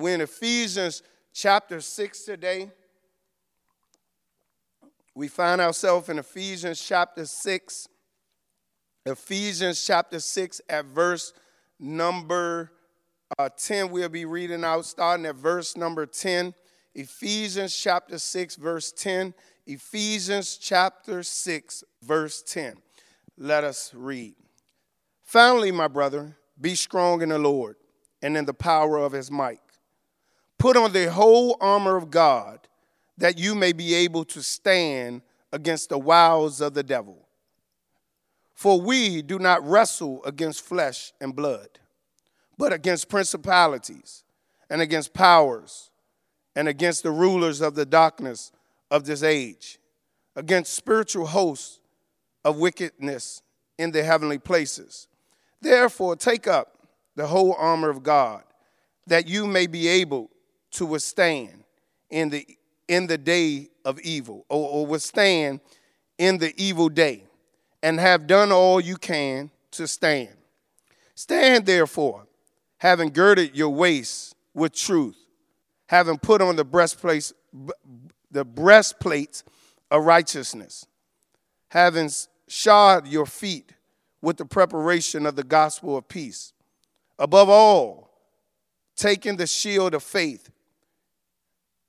We're in Ephesians chapter 6 today. We find ourselves in Ephesians chapter 6. Ephesians chapter 6 at verse number uh, 10. We'll be reading out starting at verse number 10. Ephesians chapter 6, verse 10. Ephesians chapter 6, verse 10. Let us read. Finally, my brother, be strong in the Lord and in the power of his might. Put on the whole armor of God that you may be able to stand against the wiles of the devil. For we do not wrestle against flesh and blood, but against principalities and against powers and against the rulers of the darkness of this age, against spiritual hosts of wickedness in the heavenly places. Therefore, take up the whole armor of God, that you may be able to withstand in the, in the day of evil, or, or withstand in the evil day, and have done all you can to stand. Stand therefore, having girded your waist with truth, having put on the breastplate, the breastplate of righteousness, having shod your feet with the preparation of the gospel of peace. Above all, taking the shield of faith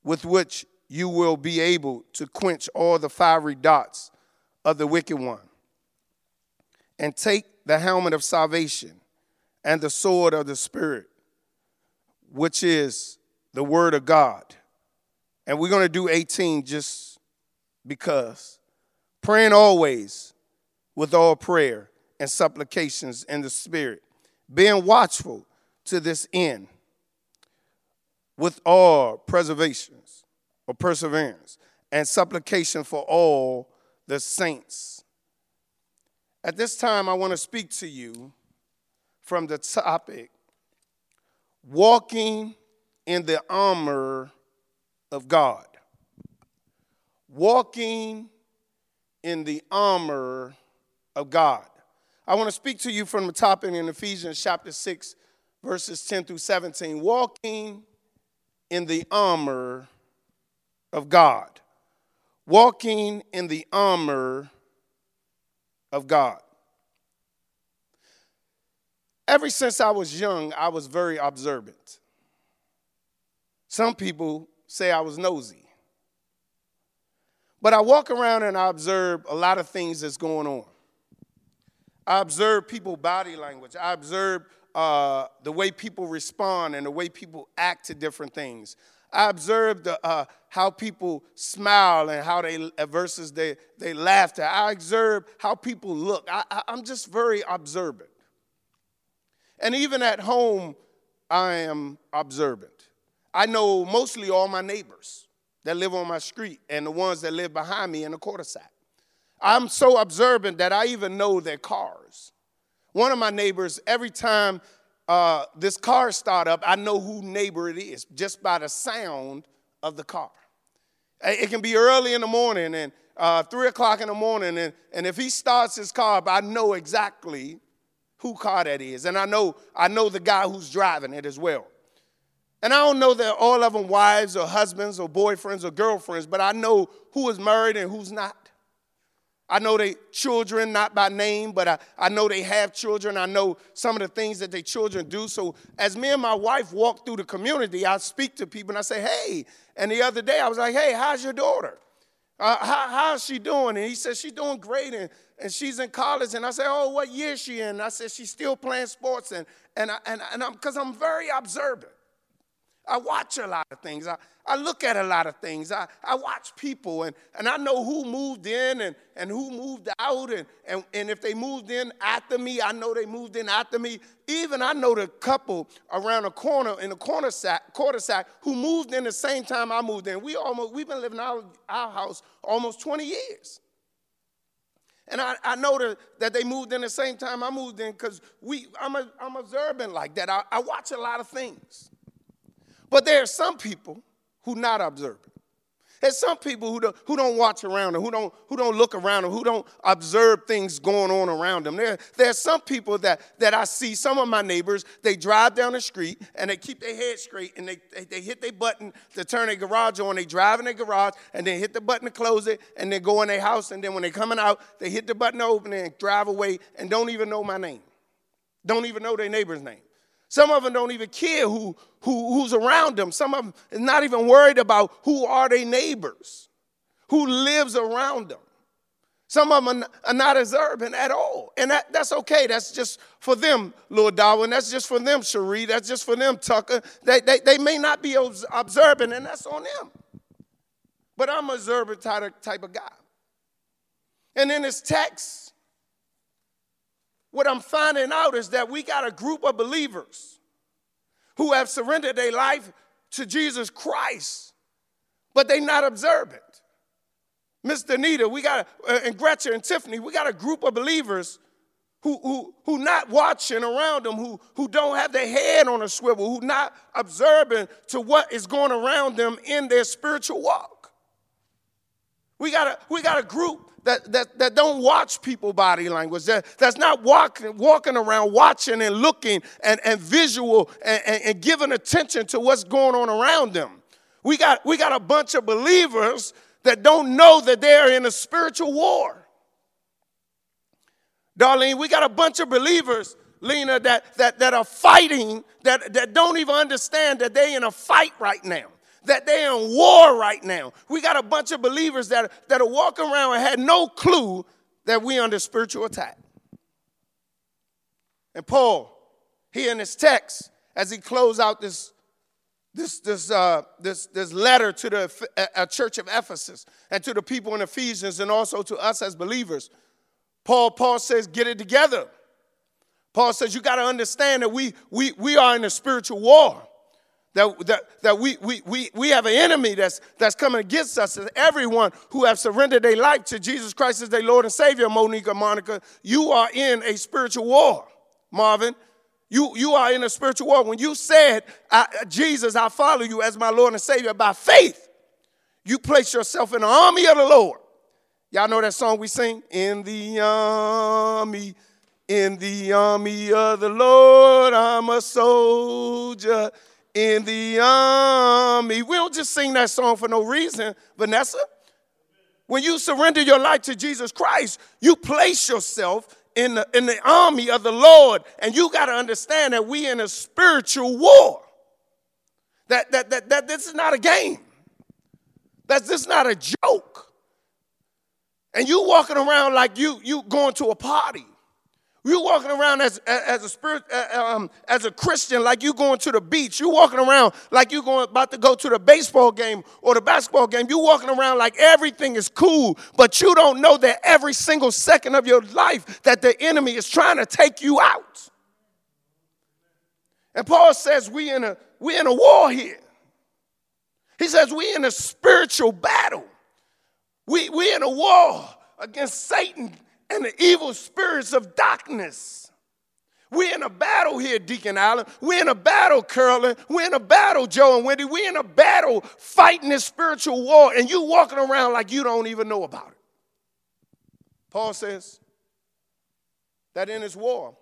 with which you will be able to quench all the fiery darts of the wicked one. And take the helmet of salvation and the sword of the Spirit, which is the Word of God. And we're going to do 18 just because. Praying always with all prayer and supplications in the Spirit, being watchful to this end with all preservations or perseverance and supplication for all the saints. At this time, I want to speak to you from the topic walking in the armor of God. Walking in the armor of God. I want to speak to you from the topic in Ephesians chapter 6, verses 10 through 17. Walking in the armor of God. Walking in the armor of God. Ever since I was young, I was very observant. Some people say I was nosy. But I walk around and I observe a lot of things that's going on. I observe people' body language. I observe uh, the way people respond and the way people act to different things. I observed uh, how people smile and how they versus they, they laughed. I observe how people look. I, I, I'm just very observant. And even at home, I am observant. I know mostly all my neighbors that live on my street and the ones that live behind me in the cul-de-sac. I'm so observant that I even know their cars. One of my neighbors, every time uh, this car start up, I know who neighbor it is just by the sound of the car. It can be early in the morning and uh, three o'clock in the morning, and, and if he starts his car up, I know exactly who car that is, and I know I know the guy who's driving it as well. And I don't know that all of them wives or husbands or boyfriends or girlfriends, but I know who is married and who's not. I know they children, not by name, but I, I know they have children. I know some of the things that their children do. So as me and my wife walk through the community, I speak to people and I say, hey. And the other day I was like, hey, how's your daughter? Uh, how, how's she doing? And he said, she's doing great and, and she's in college. And I said, oh, what year is she in? And I said, she's still playing sports. And, and, I, and, and I'm, because I'm very observant. I watch a lot of things. I, I look at a lot of things. I, I watch people and, and I know who moved in and, and who moved out. And, and, and if they moved in after me, I know they moved in after me. Even I know the couple around the corner in the corner sack, quarter sack who moved in the same time I moved in. We almost, we've been living our, our house almost 20 years. And I, I know that, that they moved in the same time I moved in because we I'm, I'm observant like that. I, I watch a lot of things. But there are some people who not observant. There's some people who don't, who don't watch around them, who don't, who don't look around them, who don't observe things going on around them. There, there are some people that, that I see, some of my neighbors, they drive down the street and they keep their head straight and they, they, they hit their button to turn their garage on. They drive in their garage and then hit the button to close it and they go in their house. And then when they're coming out, they hit the button to open it and drive away and don't even know my name. Don't even know their neighbor's name. Some of them don't even care who, who, who's around them. Some of them is not even worried about who are their neighbors, who lives around them. Some of them are not as urban at all. And that, that's okay. That's just for them, Lord Darwin. That's just for them, Cherie. That's just for them, Tucker. They, they, they may not be observant, and that's on them. But I'm an observant type of guy. And in this text, what I'm finding out is that we got a group of believers who have surrendered their life to Jesus Christ, but they're not observant. Mr. Anita, we got, uh, and Gretchen and Tiffany, we got a group of believers who, who, who not watching around them, who, who don't have their head on a swivel, who not observing to what is going around them in their spiritual walk. We got a, we got a group that, that, that don't watch people body language, that, that's not walking, walking around watching and looking and, and visual and, and, and giving attention to what's going on around them. We got, we got a bunch of believers that don't know that they're in a spiritual war. Darlene, we got a bunch of believers, Lena, that, that, that are fighting, that, that don't even understand that they're in a fight right now that they're in war right now. We got a bunch of believers that, that are walking around and had no clue that we're under spiritual attack. And Paul, here in this text, as he closed out this, this, this, uh, this, this letter to the uh, church of Ephesus and to the people in Ephesians and also to us as believers, Paul, Paul says, get it together. Paul says, you got to understand that we, we, we are in a spiritual war. That, that, that we, we, we, we have an enemy that's, that's coming against us. And everyone who have surrendered their life to Jesus Christ as their Lord and Savior, Monica, Monica, you are in a spiritual war, Marvin. You, you are in a spiritual war. When you said, Jesus, I follow you as my Lord and Savior by faith, you place yourself in the army of the Lord. Y'all know that song we sing? In the army, in the army of the Lord, I'm a soldier in the army. We don't just sing that song for no reason, Vanessa. When you surrender your life to Jesus Christ, you place yourself in the, in the army of the Lord. And you got to understand that we in a spiritual war. That, that, that, that this is not a game. That's this is not a joke. And you walking around like you you going to a party. You walking around as, as a spirit, uh, um, as a Christian, like you going to the beach. You walking around like you going about to go to the baseball game or the basketball game. You walking around like everything is cool, but you don't know that every single second of your life that the enemy is trying to take you out. And Paul says we in a we in a war here. He says we in a spiritual battle. We we in a war against Satan and the evil spirits of darkness. We're in a battle here, Deacon Allen. We're in a battle, Carolyn. We're in a battle, Joe and Wendy. We're in a battle fighting this spiritual war, and you walking around like you don't even know about it. Paul says that in this war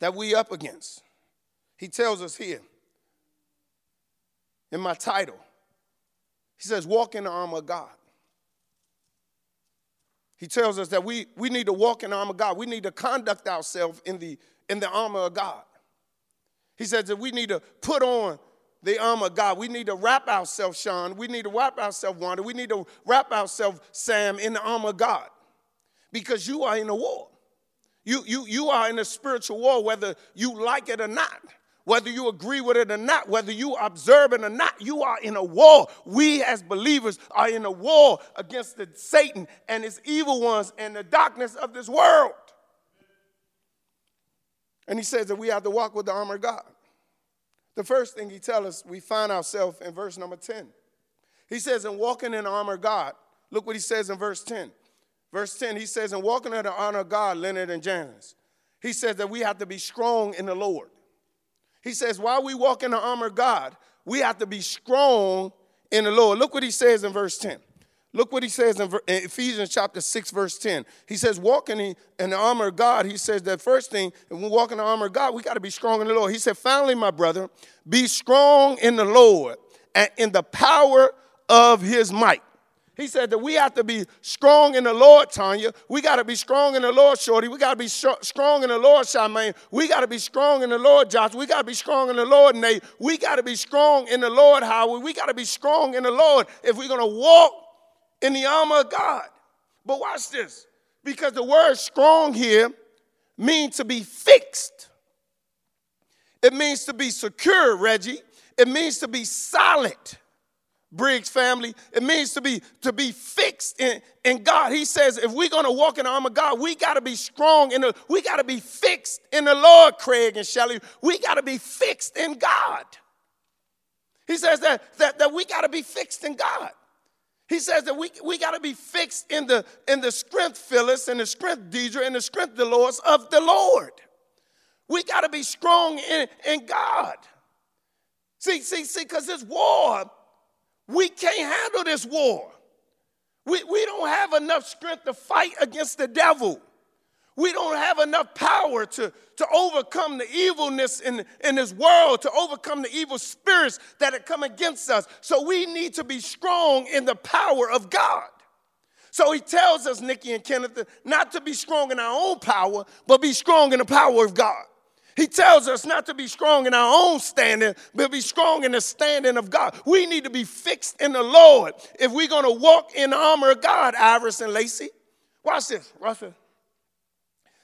that we up against, he tells us here in my title, he says, walk in the armor of God. He tells us that we, we need to walk in the armor of God. We need to conduct ourselves in the, in the armor of God. He says that we need to put on the armor of God. We need to wrap ourselves, Sean. We need to wrap ourselves, Wanda. We need to wrap ourselves, Sam, in the armor of God. Because you are in a war. You, you, you are in a spiritual war, whether you like it or not. Whether you agree with it or not, whether you observe it or not, you are in a war. We as believers are in a war against the Satan and his evil ones and the darkness of this world. And he says that we have to walk with the armor of God. The first thing he tells us, we find ourselves in verse number 10. He says, in walking in the armor of God, look what he says in verse 10. Verse 10, he says, in walking in the honor of God, Leonard and Janice, he says that we have to be strong in the Lord. He says, while we walk in the armor of God, we have to be strong in the Lord. Look what he says in verse 10. Look what he says in Ephesians chapter 6, verse 10. He says, walk in the, in the armor of God. He says that first thing, when we walk in the armor of God, we got to be strong in the Lord. He said, finally, my brother, be strong in the Lord and in the power of his might. He said that we have to be strong in the Lord, Tanya. We got to be strong in the Lord, Shorty. We got to be sh- strong in the Lord, Charmaine. We got to be strong in the Lord, Josh. We got to be strong in the Lord, Nate. We got to be strong in the Lord, Howard. We got to be strong in the Lord if we're going to walk in the armor of God. But watch this, because the word strong here means to be fixed. It means to be secure, Reggie. It means to be solid. Briggs family. It means to be to be fixed in, in God. He says if we're gonna walk in the arm of God, we gotta be strong in the we gotta be fixed in the Lord, Craig and Shelley. We gotta be fixed in God. He says that, that, that we gotta be fixed in God. He says that we, we got to be fixed in the, in the strength, Phyllis, and the strength, Deidre, and the strength, Dolores, of the Lord. We got to be strong in, in God. See, see, see, because this war, we can't handle this war. We, we don't have enough strength to fight against the devil. We don't have enough power to, to overcome the evilness in, in this world, to overcome the evil spirits that have come against us. So we need to be strong in the power of God. So he tells us, Nikki and Kenneth, not to be strong in our own power, but be strong in the power of God. He tells us not to be strong in our own standing, but be strong in the standing of God. We need to be fixed in the Lord if we're going to walk in the armor of God, Iris and Lacey. Watch this. This.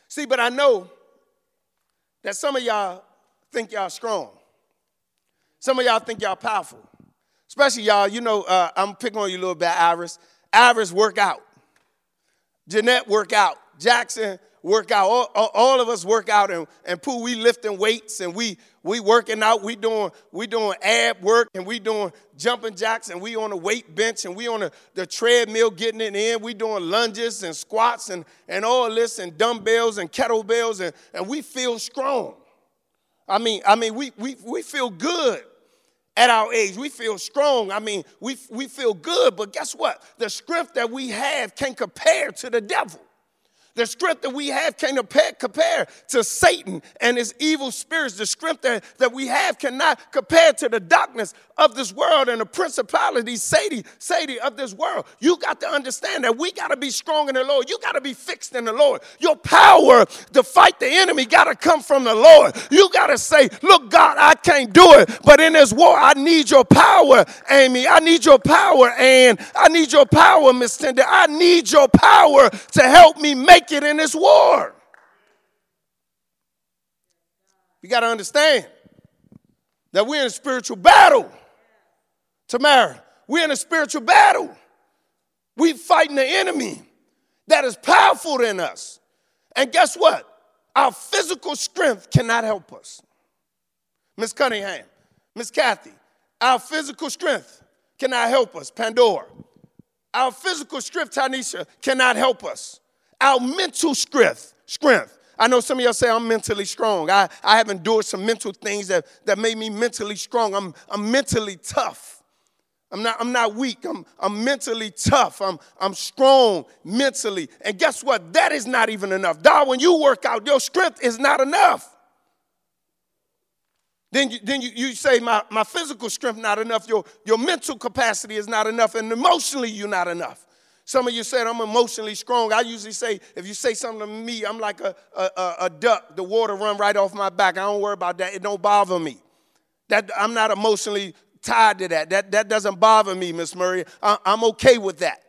See, but I know that some of y'all think y'all strong. Some of y'all think y'all powerful. Especially y'all, you know, uh, I'm picking on you a little bit, Iris. Iris work out. Jeanette work out. Jackson work out. All, all, of us work out and, and Pooh, we lifting weights and we we working out. We doing we doing ab work and we doing jumping jacks and we on the weight bench and we on the, the treadmill getting it in. We doing lunges and squats and, and all this and dumbbells and kettlebells and, and we feel strong. I mean, I mean, we we we feel good at our age. We feel strong. I mean, we, we feel good, but guess what? The strength that we have can compare to the devil. The strength that we have can compare to Satan and his evil spirits. The strength that, that we have cannot compare to the darkness of this world and the principality, Satan, Satan of this world. You got to understand that we got to be strong in the Lord. You got to be fixed in the Lord. Your power to fight the enemy got to come from the Lord. You got to say, Look, God, I can't do it, but in this war, I need your power, Amy. I need your power, and I need your power, Miss Tender. I need your power to help me make make it in this war. You got to understand that we're in a spiritual battle. Tamara, we're in a spiritual battle. We're fighting the enemy that is powerful than us. And guess what? Our physical strength cannot help us. Miss Cunningham, Miss Kathy, our physical strength cannot help us. Pandora, our physical strength, Tanisha, cannot help us our mental strength. Strength. I know some of y'all say I'm mentally strong. I, I have endured some mental things that, that made me mentally strong. I'm, I'm mentally tough. I'm not, I'm not weak. I'm, I'm mentally tough. I'm, I'm strong mentally. And guess what? That is not even enough. Dog, when you work out, your strength is not enough. Then you, then you, you say, my, my physical strength not enough, your, your mental capacity is not enough, and emotionally you're not enough. Some of you said I'm emotionally strong. I usually say, if you say something to me, I'm like a, a, a, duck. The water run right off my back. I don't worry about that. It don't bother me. That I'm not emotionally tied to that. That, that doesn't bother me, Miss Murray. I, I'm okay with that.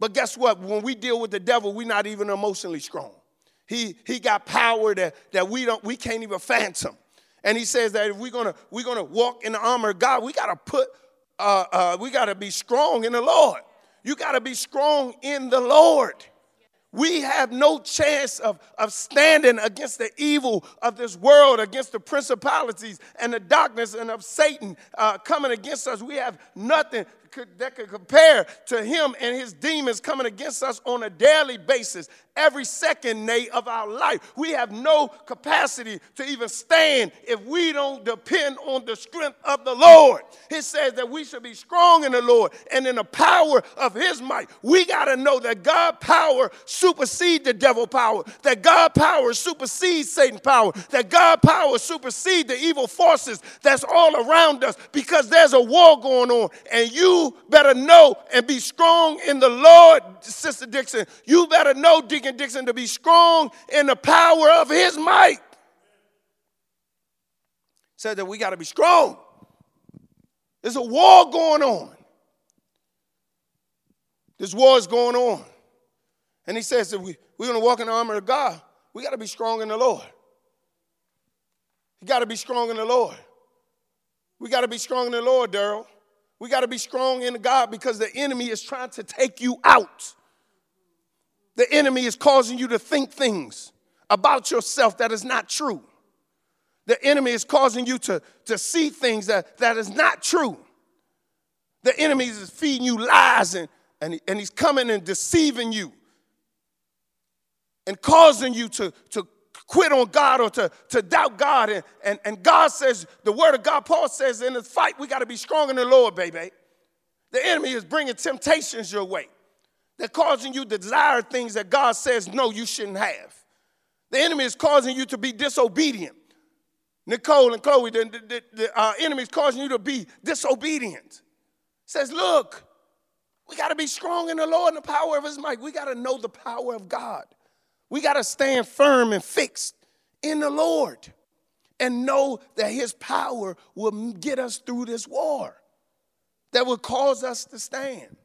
But guess what? When we deal with the devil, we're not even emotionally strong. He, he got power that, that we don't we can't even phantom. And he says that if we're gonna we're gonna walk in the armor of God, we gotta put uh, uh, we gotta be strong in the Lord. You got to be strong in the Lord. We have no chance of, of standing against the evil of this world, against the principalities and the darkness and of Satan uh, coming against us. We have nothing could, that could compare to him and his demons coming against us on a daily basis, every second day of our life. We have no capacity to even stand if we don't depend on the strength of the Lord. It says that we should be strong in the Lord and in the power of his might. We got to know that God power supersedes the devil power, that God power supersedes Satan power, that God power supersedes the evil forces that's all around us because there's a war going on and you better know and be strong in the Lord, Sister Dixon. You better know, Deacon Dixon, to be strong in the power of his might. Said that we got to be strong. There's a war going on. This war is going on. And he says that we, we're going to walk in the armor of God. We got to be strong in the Lord. You got to be strong in the Lord. We got to be strong in the Lord, Daryl. We got to be strong in God because the enemy is trying to take you out. The enemy is causing you to think things about yourself that is not true. The enemy is causing you to, to see things that, that is not true. The enemy is feeding you lies and, and, and he's coming and deceiving you and causing you to, to quit on God or to, to doubt God. And, and, and God says, the word of God, Paul says, in the fight, we got to be strong in the Lord, baby. The enemy is bringing temptations your way. They're causing you to desire things that God says, no, you shouldn't have. The enemy is causing you to be disobedient. Nicole and Chloe, the, the, the uh, enemy is causing you to be disobedient. Says, look, we got to be strong in the Lord and the power of his might. We got to know the power of God. We got to stand firm and fixed in the Lord and know that His power will get us through this war, that will cause us to stand.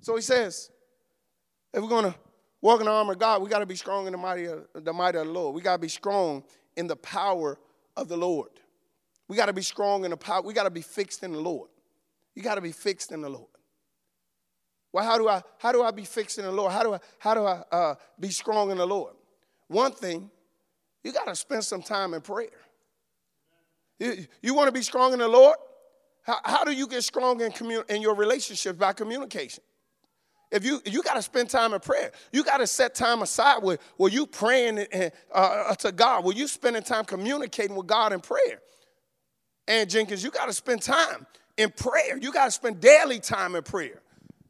So He says, if we're going to walk in the armor of God, we got to be strong in the mighty, of, the mighty of the Lord. We got to be strong in the power of the Lord. We got to be strong in the power. We got to be fixed in the Lord. You got to be fixed in the Lord. Well, how do I how do I be fixed in the Lord? How do I how do I uh, be strong in the Lord? One thing, you got to spend some time in prayer. You, you want to be strong in the Lord? How, how do you get strong in, commun- in your relationship by communication? If you you got to spend time in prayer, you got to set time aside where, where you praying uh, uh, to God, where you spending time communicating with God in prayer. And Jenkins, you got to spend time in prayer. You got to spend daily time in prayer.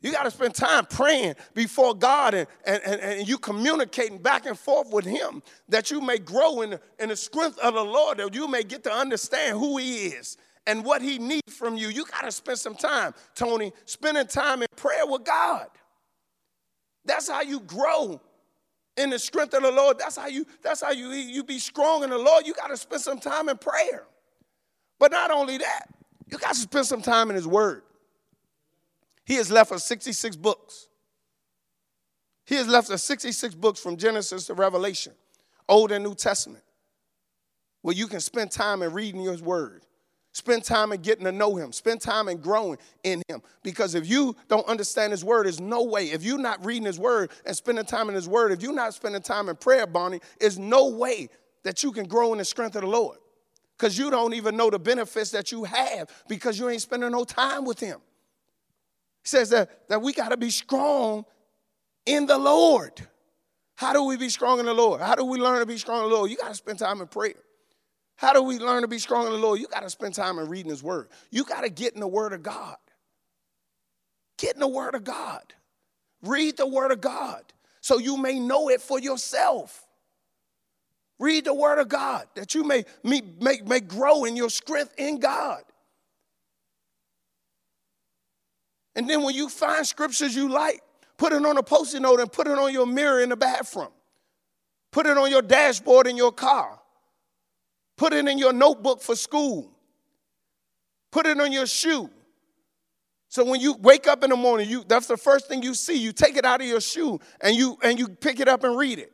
You got to spend time praying before God and, and, and, and, you communicating back and forth with Him that you may grow in the, in the strength of the Lord, that you may get to understand who He is and what He needs from you. You got to spend some time, Tony, spending time in prayer with God. That's how you grow in the strength of the Lord. That's how you, that's how you, you be strong in the Lord. You got to spend some time in prayer. But not only that, you got to spend some time in His Word. He has left us 66 books. He has left us 66 books from Genesis to Revelation, Old and New Testament, where you can spend time in reading His Word. Spend time in getting to know him. Spend time in growing in him. Because if you don't understand his word, there's no way. If you're not reading his word and spending time in his word, if you're not spending time in prayer, Bonnie, there's no way that you can grow in the strength of the Lord. Because you don't even know the benefits that you have because you ain't spending no time with him. He says that, that we got to be strong in the Lord. How do we be strong in the Lord? How do we learn to be strong in the Lord? You got to spend time in prayer. How do we learn to be strong in the Lord? You got to spend time in reading His Word. You got to get in the Word of God. Get in the Word of God. Read the Word of God so you may know it for yourself. Read the Word of God that you may, may, may, may grow in your strength in God. And then when you find scriptures you like, put it on a post-it note and put it on your mirror in the bathroom. Put it on your dashboard in your car. Put it in your notebook for school. Put it on your shoe. So when you wake up in the morning, you that's the first thing you see. You take it out of your shoe and you and you pick it up and read it.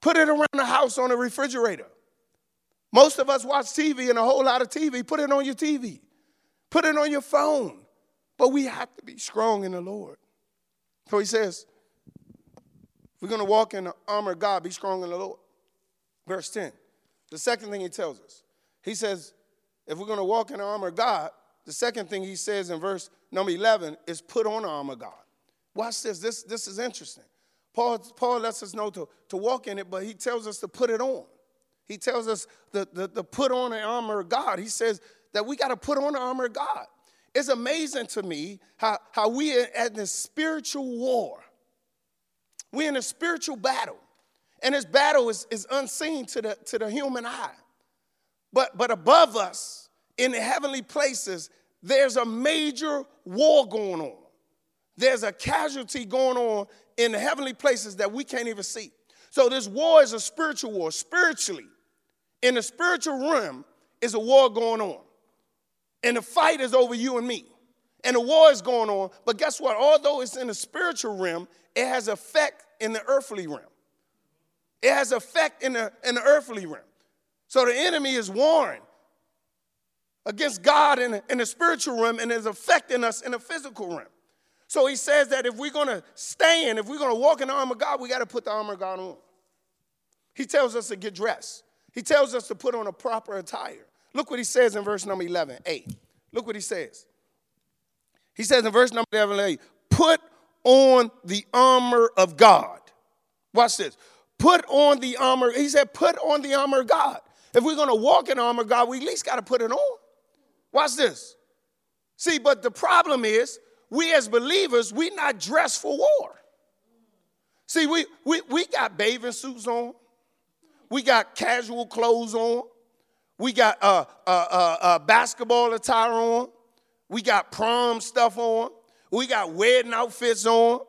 Put it around the house on the refrigerator. Most of us watch TV and a whole lot of TV. Put it on your TV. Put it on your phone. But we have to be strong in the Lord. So he says, we're going to walk in the armor of God, be strong in the Lord. Verse 10. The second thing he tells us, he says, if we're going to walk in the armor of God, the second thing he says in verse number 11 is put on the armor of God. Watch this. This, this is interesting. Paul, Paul lets us know to, to walk in it, but he tells us to put it on. He tells us to, to put on the armor of God. He says that we got to put on the armor of God. It's amazing to me how, how we are at this spiritual war. We're in a spiritual battle. And this battle is, is unseen to the, to the human eye. But, but above us, in the heavenly places, there's a major war going on. There's a casualty going on in the heavenly places that we can't even see. So this war is a spiritual war. Spiritually, in the spiritual realm, is a war going on. And the fight is over you and me. And the war is going on. But guess what? Although it's in the spiritual realm, it has effect in the earthly realm. It has effect in the, in the earthly realm. So the enemy is warring against God in, in the spiritual realm and is affecting us in the physical realm. So he says that if we're going to stand, if we're going to walk in the armor of God, we got to put the armor of God on. He tells us to get dressed. He tells us to put on a proper attire. Look what he says in verse number 11, 8. Look what he says. He says in verse number 11, 8, put on the armor of God. Watch this. Put on the armor. He said, put on the armor of God. If we're going to walk in armor God, we at least got to put it on. Watch this. See, but the problem is, we as believers, we not dressed for war. See, we, we, we got bathing suits on. We got casual clothes on. We got uh, uh, uh, uh, basketball attire on. We got prom stuff on. We got wedding outfits on.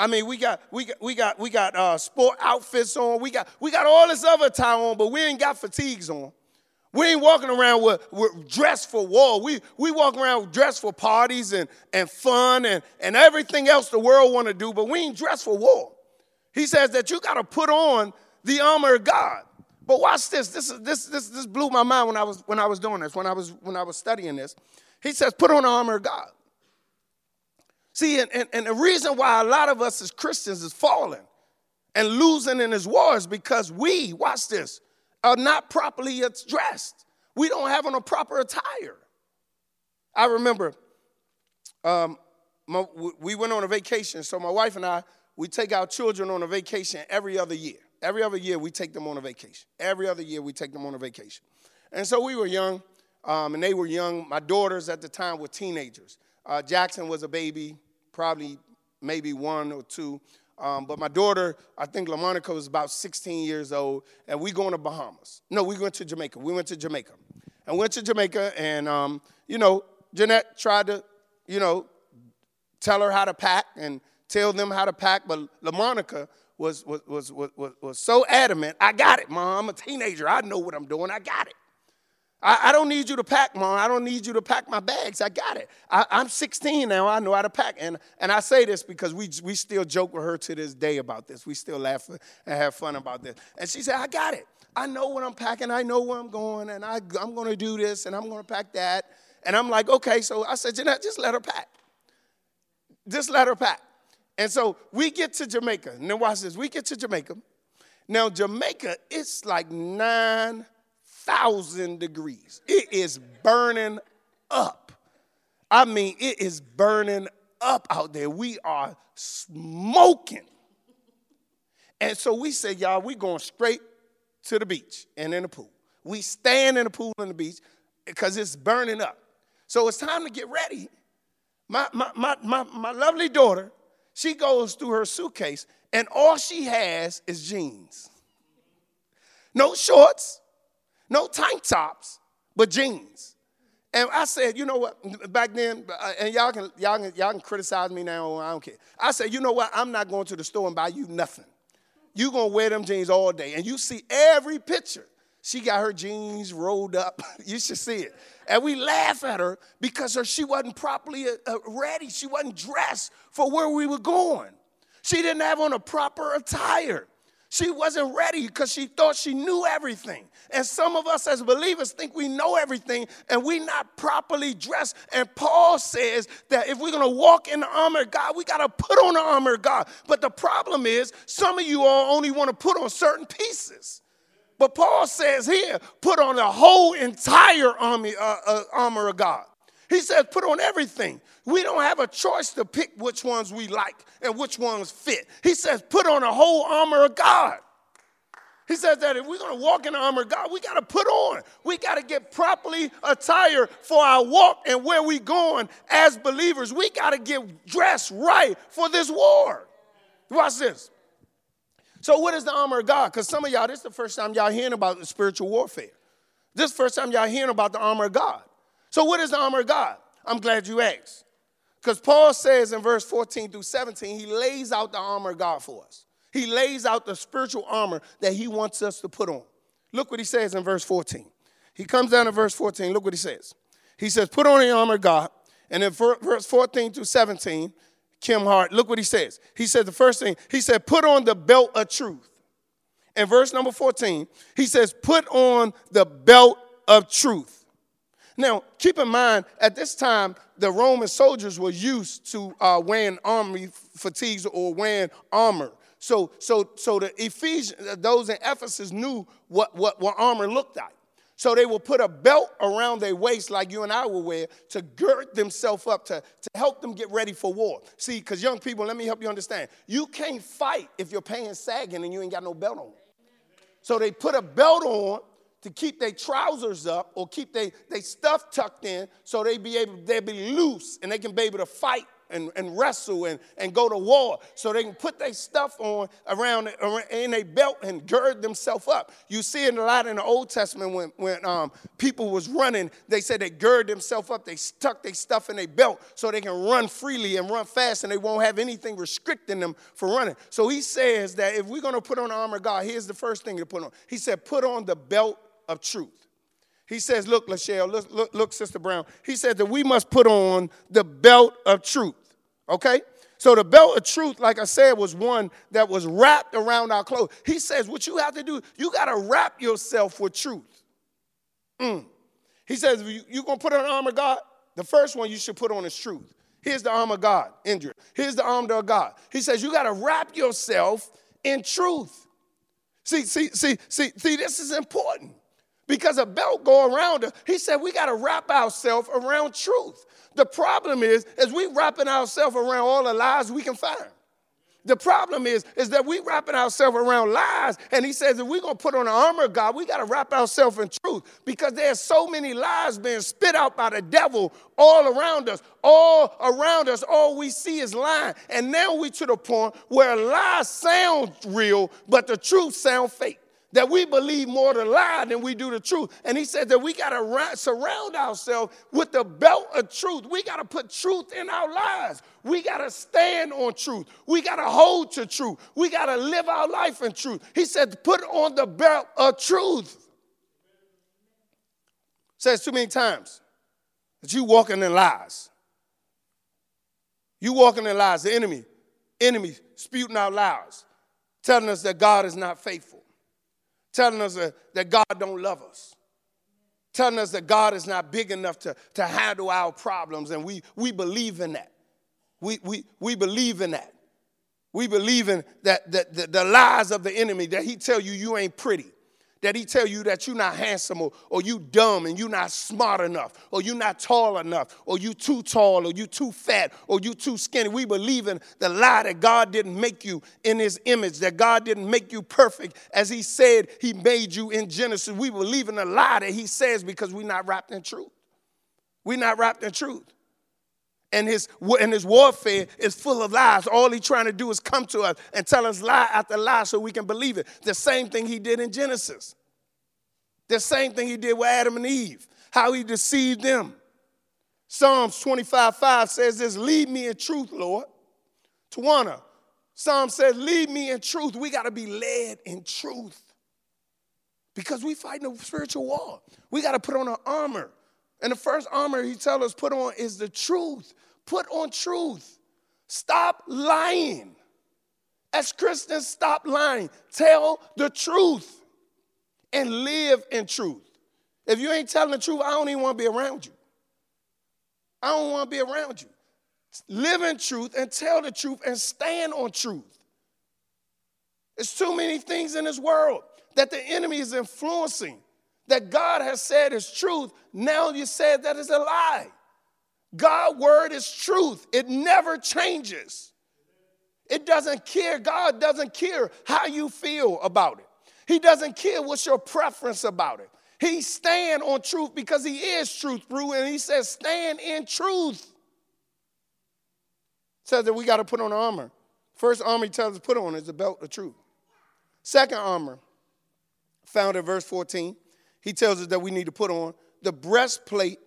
I mean, we got we got we got we got uh, sport outfits on. We got we got all this other attire on, but we ain't got fatigues on. We ain't walking around with, with dressed for war. We, we walk around dressed for parties and, and fun and, and everything else the world want to do, but we ain't dressed for war. He says that you got to put on the armor of God. But watch this. This, this, this, this blew my mind when I, was, when I was doing this, when I was, when I was studying this. He says, put on the armor of God. See, and, and, and the reason why a lot of us as Christians is falling and losing in his war is because we, watch this, are not properly dressed. We don't have on a proper attire. I remember um, my, we went on a vacation, so my wife and I, we take our children on a vacation every other year. Every other year, we take them on a vacation. Every other year, we take them on a vacation. And so we were young, um, and they were young. My daughters at the time were teenagers. Uh, Jackson was a baby, probably maybe one or two. Um, but my daughter, I think LaMonica was about 16 years old, and we going to Bahamas. No, we went to Jamaica. We went to Jamaica. And went to Jamaica, and, um, you know, Jeanette tried to, you know, tell her how to pack and tell them how to pack, but LaMonica was, was, was, was, was so adamant, I got it, mom. I'm a teenager. I know what I'm doing. I got it. I, I, don't need you to pack, Mom. I don't need you to pack my bags. I got it. I, am 16 now. I know how to pack. And, and I say this because we, we still joke with her to this day about this. We still laugh and have fun about this. And she said, I got it. I know what I'm packing. I know where I'm going. And I, I'm going to do this and I'm going to pack that. And I'm like, okay. So I said, Jeanette, just let her pack. Just let her pack. And so we get to Jamaica. Now watch this. We get to Jamaica. Now, Jamaica, it's like nine thousand degrees. It is burning up. I mean, it is burning up out there. We are smoking. And so we said, y'all, we going straight to the beach and in the pool. We stand in the pool and the beach because it's burning up. So it's time to get ready. My, my, my, my, my lovely daughter, she goes through her suitcase and all she has is jeans. No shorts, no tank tops, but jeans. And I said, you know what? Back then, uh, and y'all can, y'all can, y'all can criticize me now. I don't care. I said, you know what? I'm not going to the store and buy you nothing. You gonna wear them jeans all day, and you see every picture. She got her jeans rolled up. you should see it. And we laugh at her because her, she wasn't properly uh, uh, ready. She wasn't dressed for where we were going. She didn't have on a proper attire. She wasn't ready because she thought she knew everything. And some of us as believers think we know everything and we're not properly dressed. And Paul says that if we're going to walk in the armor of God, we got to put on the armor of God. But the problem is, some of you all only want to put on certain pieces. But Paul says here, put on the whole entire army, uh, uh, armor of God. He says, put on everything. We don't have a choice to pick which ones we like and which ones fit. He says, put on a whole armor of God. He says that if we're going to walk in the armor of God, we got to put on. We got to get properly attired for our walk and where we're going as believers. We got to get dressed right for this war. Watch this. So, what is the armor of God? Because some of y'all, this is the first time y'all hearing about the spiritual warfare. This is the first time y'all hearing about the armor of God. So, what is the armor of God? I'm glad you asked. Because Paul says in verse 14 through 17, he lays out the armor of God for us. He lays out the spiritual armor that he wants us to put on. Look what he says in verse 14. He comes down to verse 14. Look what he says. He says, Put on the armor of God. And in verse 14 through 17, Kim Hart, look what he says. He said the first thing, he said, Put on the belt of truth. In verse number 14, he says, Put on the belt of truth. Now, keep in mind, at this time, the Roman soldiers were used to uh, wearing army fatigues or wearing armor. So, so, so the Ephesians, those in Ephesus knew what, what, what armor looked like. So they will put a belt around their waist like you and I will wear to gird themselves up to, to help them get ready for war. See, because young people, let me help you understand. You can't fight if your pants sagging and you ain't got no belt on. So they put a belt on to keep their trousers up or keep their stuff tucked in so they be able they be loose and they can be able to fight and, and wrestle and, and go to war so they can put their stuff on around, around in a belt and gird themselves up. You see it a lot in the Old Testament when, when um, people was running, they said they gird themselves up, they stuck their stuff in a belt so they can run freely and run fast and they won't have anything restricting them for running. So he says that if we're going to put on the armor of God, here's the first thing to put on. He said, put on the belt of truth. He says, Look, Lachelle, look, look, look, Sister Brown. He said that we must put on the belt of truth. Okay? So the belt of truth, like I said, was one that was wrapped around our clothes. He says, what you have to do, you got to wrap yourself with truth. Mm. He says, you're going to put on the armor of God? The first one you should put on is truth. Here's the armor of God, Indra. Here's the armor of God. He says, you got to wrap yourself in truth. See, see, see, see, see, this is important because a belt go around her. He said, we got to wrap ourselves around truth. The problem is, is we wrapping ourselves around all the lies we can find. The problem is, is that we wrapping ourselves around lies, and he says if we're gonna put on the armor of God, we gotta wrap ourselves in truth because there's so many lies being spit out by the devil all around us. All around us, all we see is lying. And now we to the point where lies sound real, but the truth sound fake that we believe more the lie than we do the truth. And he said that we got to surround ourselves with the belt of truth. We got to put truth in our lives. We got to stand on truth. We got to hold to truth. We got to live our life in truth. He said, put on the belt of truth. Says too many times that you walking in lies. You walking in lies. The enemy, enemy spewing out lies, telling us that God is not faithful telling us uh, that God don't love us, telling us that God is not big enough to, to handle our problems, and we, we believe in that. We, we, we believe in that. We believe in that, that the, the lies of the enemy that he tell you you ain't pretty that he tell you that you're not handsome or, or you dumb and you're not smart enough or you're not tall enough or you too tall or you too fat or you too skinny. We believe in the lie that God didn't make you in his image, that God didn't make you perfect as he said he made you in Genesis. We believe in the lie that he says because we're not wrapped in truth. We're not wrapped in truth. And his, and his warfare is full of lies. All he's trying to do is come to us and tell us lie after lie so we can believe it. The same thing he did in Genesis. The same thing he did with Adam and Eve, how he deceived them. Psalms 25 5 says this Lead me in truth, Lord. Tawana, Psalm says, Lead me in truth. We got to be led in truth because we fighting a spiritual war. We got to put on our armor. And the first armor he tells us put on is the truth. Put on truth. Stop lying. As Christians, stop lying. Tell the truth and live in truth. If you ain't telling the truth, I don't even want to be around you. I don't want to be around you. Live in truth and tell the truth and stand on truth. There's too many things in this world that the enemy is influencing that God has said is truth, now you said that is a lie. God's word is truth, it never changes. It doesn't care. God doesn't care how you feel about it. He doesn't care what's your preference about it. He stand on truth because he is truth, bro. And he says, stand in truth. Says that we got to put on armor. First armor he tells us to put on is the belt of truth. Second armor, found in verse 14, he tells us that we need to put on the breastplate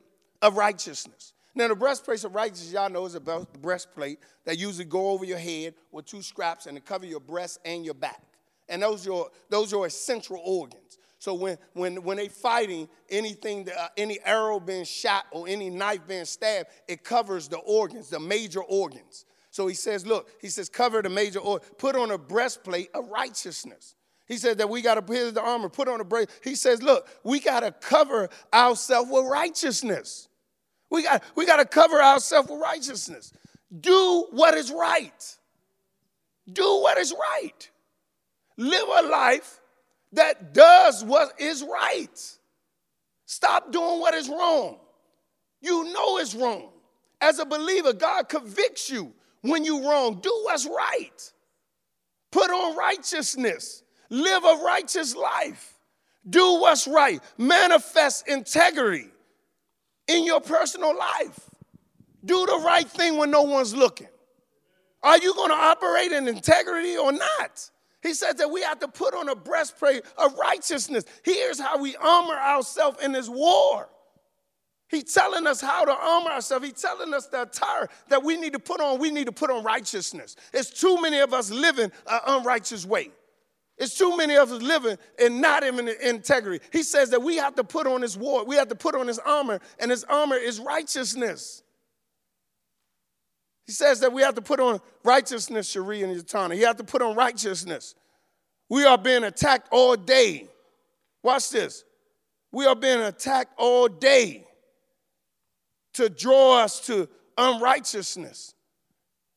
of righteousness. Now, the breastplate of righteousness, y'all know, is a breastplate that usually go over your head with two straps and to cover your breast and your back. And those are your, those are essential organs. So when, when, when they fighting, anything, that, uh, any arrow being shot or any knife being stabbed, it covers the organs, the major organs. So he says, look, he says, cover the major organ, put on a breastplate of righteousness. He said that we got to put the armor, put on a breast. He says, look, we got to cover ourselves with righteousness. We got, we got to cover ourselves with righteousness. Do what is right. Do what is right. Live a life that does what is right. Stop doing what is wrong. You know it's wrong. As a believer, God convicts you when you wrong. Do what's right. Put on righteousness. Live a righteous life. Do what's right. Manifest integrity in your personal life. Do the right thing when no one's looking. Are you going to operate in integrity or not? He says that we have to put on a breastplate of righteousness. Here's how we armor ourselves in this war. He's telling us how to armor ourselves. He's telling us the attire that we need to put on. We need to put on righteousness. It's too many of us living an unrighteous way. It's too many of us living and not in integrity. He says that we have to put on his war. We have to put on his armor, and his armor is righteousness. He says that we have to put on righteousness, Cherie and Yatana. You have to put on righteousness. We are being attacked all day. Watch this. We are being attacked all day to draw us to unrighteousness.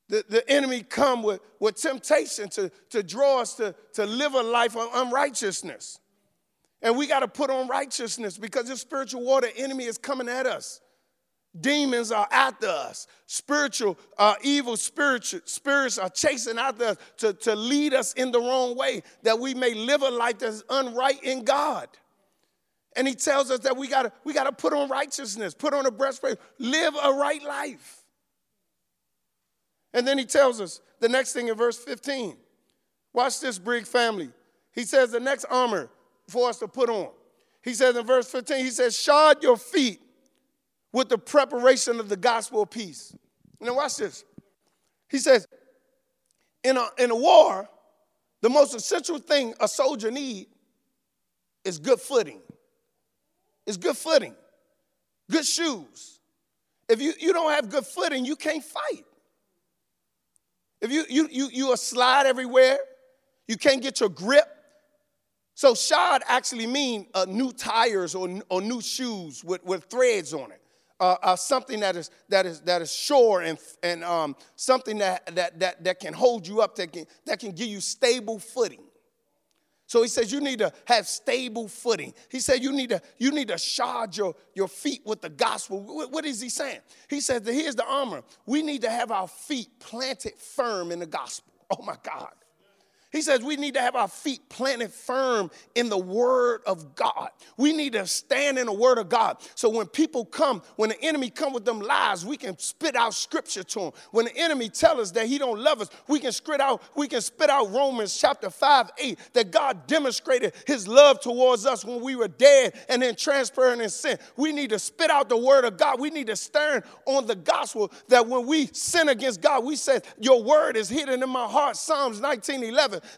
The, the enemy come with, with temptation to, to draw us to, to live a life of unrighteousness. And we got to put on righteousness because the spiritual war, the enemy is coming at us. Demons are after us. Spiritual, uh, evil spiritual, spirits are chasing after us to, to lead us in the wrong way, that we may live a life that's unright in God. And he tells us that we gotta, we gotta put on righteousness, put on a breastplate, live a right life. And then he tells us the next thing in verse 15. Watch this, Brig family. He says the next armor for us to put on. He says in verse 15, he says, shod your feet with the preparation of the gospel of peace. Now, watch this. He says, in a, in a war, the most essential thing a soldier need is good footing. It's good footing, good shoes. If you, you don't have good footing, you can't fight. If you, you, you, you a slide everywhere, you can't get your grip. So shod actually mean uh, new tires or, or new shoes with, with threads on it uh, uh, something that is that is that is sure and and um, something that, that that that can hold you up, that can that can give you stable footing. So he says you need to have stable footing. He said you need to you need to shod your, your feet with the gospel. What, what is he saying? He says that here's the armor. We need to have our feet planted firm in the gospel. Oh my God. He says we need to have our feet planted firm in the Word of God. We need to stand in the Word of God. So when people come, when the enemy come with them lies, we can spit out Scripture to them. When the enemy tell us that he don't love us, we can spit out we can spit out Romans chapter five eight that God demonstrated His love towards us when we were dead and then transparent in sin. We need to spit out the Word of God. We need to stand on the gospel that when we sin against God, we said, "Your Word is hidden in my heart." Psalms nineteen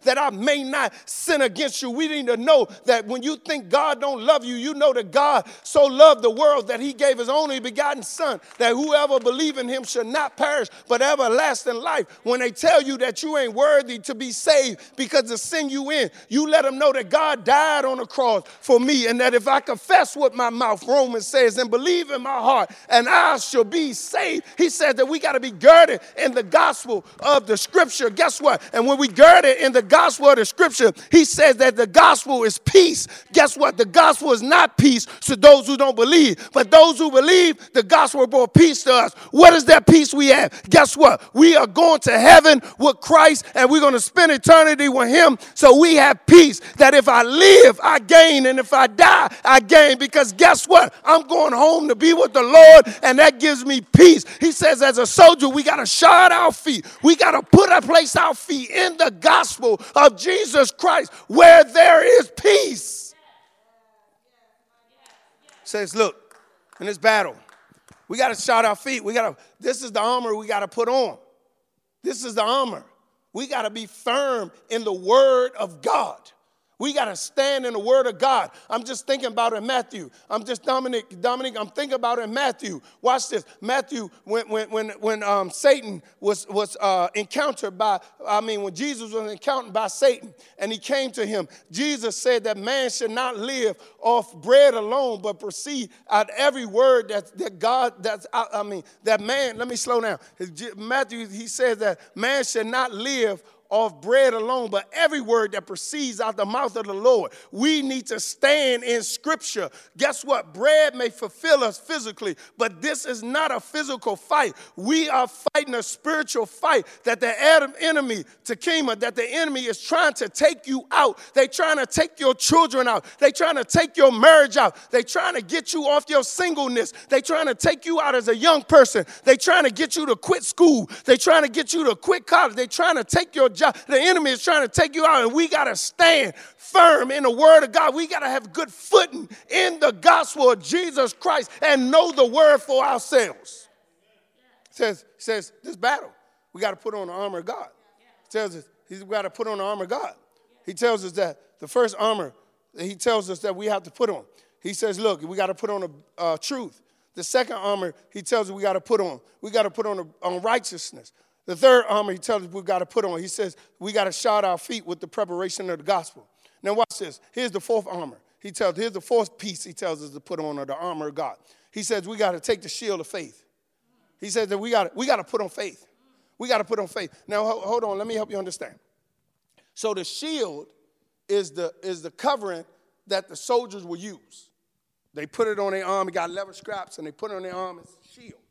that I may not sin against you. We need to know that when you think God don't love you, you know that God so loved the world that he gave his only begotten son that whoever believe in him should not perish but everlasting life. When they tell you that you ain't worthy to be saved because of sin you in, you let them know that God died on the cross for me and that if I confess with my mouth, Romans says, and believe in my heart, and I shall be saved. He said that we got to be girded in the gospel of the scripture. Guess what? And when we gird it in in the gospel of the scripture, he says that the gospel is peace. Guess what? The gospel is not peace to those who don't believe, but those who believe, the gospel brought peace to us. What is that peace we have? Guess what? We are going to heaven with Christ and we're going to spend eternity with him. So we have peace that if I live, I gain, and if I die, I gain. Because guess what? I'm going home to be with the Lord, and that gives me peace. He says, as a soldier, we got to shod our feet. We got to put a place our feet in the gospel of Jesus Christ where there is peace. Says, look, in this battle, we got to shout our feet. We got to, this is the armor we got to put on. This is the armor. We got to be firm in the word of God. We got to stand in the word of God. I'm just thinking about it in Matthew. I'm just Dominic, Dominic, I'm thinking about it in Matthew. Watch this. Matthew, when when when, when um, Satan was was uh, encountered by, I mean, when Jesus was encountered by Satan and he came to him, Jesus said that man should not live off bread alone, but proceed out every word that, that God, that's I mean, that man, let me slow down. Matthew, he says that man should not live off bread alone, but every word that proceeds out the mouth of the Lord. We need to stand in Scripture. Guess what? Bread may fulfill us physically, but this is not a physical fight. We are fighting a spiritual fight that the enemy, Takima, that the enemy is trying to take you out. They trying to take your children out. They trying to take your marriage out. They trying to get you off your singleness. They trying to take you out as a young person. They trying to get you to quit school. They trying to get you to quit college. They trying to take your job. The enemy is trying to take you out, and we got to stand firm in the word of God. We got to have good footing in the gospel of Jesus Christ and know the word for ourselves. Says, says this battle, we got to put on the armor of God. He tells us he's got to put on the armor of God. He tells us that the first armor he tells us that we have to put on. He says, look, we got to put on the uh, truth. The second armor he tells us we got to put on. We got to put on, a, on righteousness. The third armor he tells us we've got to put on. He says we got to shod our feet with the preparation of the gospel. Now watch this. Here's the fourth armor. He tells, here's the fourth piece he tells us to put on of the armor of God. He says we got to take the shield of faith. He says that we got we got to put on faith. We got to put on faith. Now hold on, let me help you understand. So the shield is the is the covering that the soldiers will use. They put it on their arm. It got leather scraps, and they put it on their arm as a shield,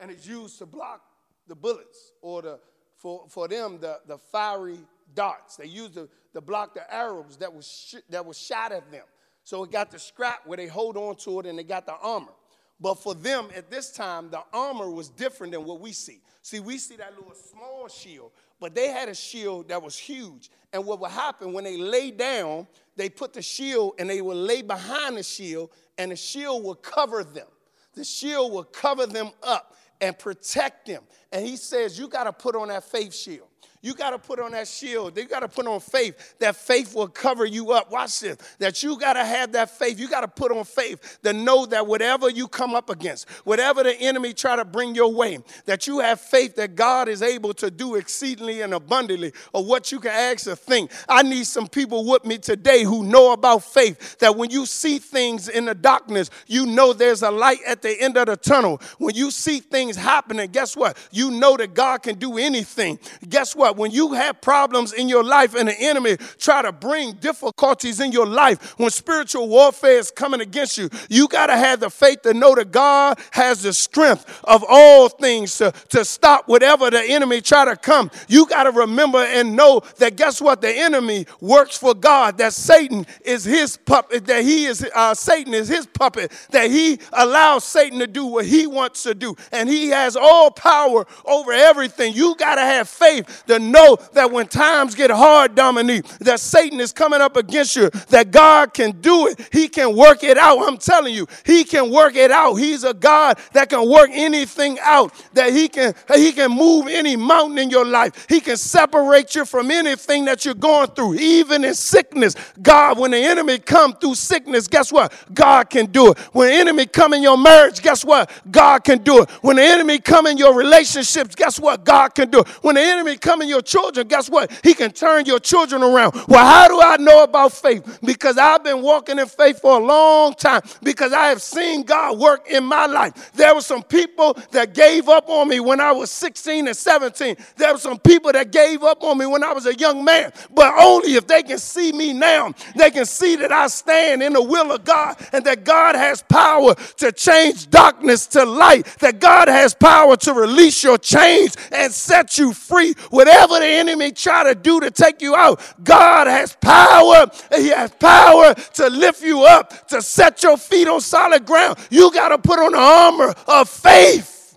and it's used to block the bullets or the, for, for them the, the fiery darts. They used to, to block the arrows that was, sh- that was shot at them. So it got the scrap where they hold on to it and they got the armor. But for them at this time, the armor was different than what we see. See, we see that little small shield, but they had a shield that was huge. And what would happen when they lay down, they put the shield and they would lay behind the shield, and the shield would cover them. The shield would cover them up and protect them. And he says, You got to put on that faith shield. You got to put on that shield. You got to put on faith. That faith will cover you up. Watch this. That you got to have that faith. You got to put on faith to know that whatever you come up against, whatever the enemy try to bring your way, that you have faith that God is able to do exceedingly and abundantly of what you can ask or think. I need some people with me today who know about faith. That when you see things in the darkness, you know there's a light at the end of the tunnel. When you see things happening, guess what? You know that God can do anything. Guess what? When you have problems in your life and the enemy try to bring difficulties in your life, when spiritual warfare is coming against you, you got to have the faith to know that God has the strength of all things to, to stop whatever the enemy try to come. You got to remember and know that guess what? The enemy works for God, that Satan is his puppet, that he is, uh, Satan is his puppet, that he allows Satan to do what he wants to do. And he has all power over everything. You got to have faith to know that when times get hard, Dominique, that Satan is coming up against you, that God can do it. He can work it out. I'm telling you, He can work it out. He's a God that can work anything out, that He can, He can move any mountain in your life. He can separate you from anything that you're going through, even in sickness. God, when the enemy come through sickness, guess what? God can do it. When the enemy come in your marriage, guess what? God can do it. When the enemy come in your relationships, guess what? God can do it. When the enemy come in your your children, guess what? He can turn your children around. Well, how do I know about faith? Because I've been walking in faith for a long time, because I have seen God work in my life. There were some people that gave up on me when I was 16 and 17. There were some people that gave up on me when I was a young man, but only if they can see me now, they can see that I stand in the will of God and that God has power to change darkness to light, that God has power to release your chains and set you free. Whatever the enemy try to do to take you out, God has power. He has power to lift you up, to set your feet on solid ground. You got to put on the armor of faith.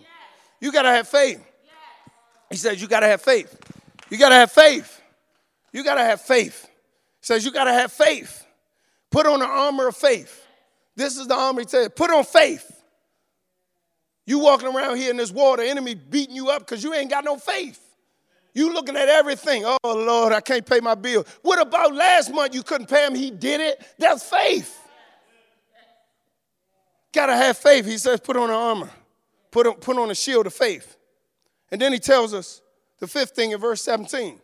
You got to have faith. He says you got to have faith. You got to have faith. You got to have faith. He says you got to have faith. Put on the armor of faith. This is the armor he said, put on faith. You walking around here in this war, the enemy beating you up because you ain't got no faith. You looking at everything. Oh Lord, I can't pay my bill. What about last month you couldn't pay him? He did it. That's faith. Gotta have faith. He says, put on the armor. Put on, put on a shield of faith. And then he tells us the fifth thing in verse 17.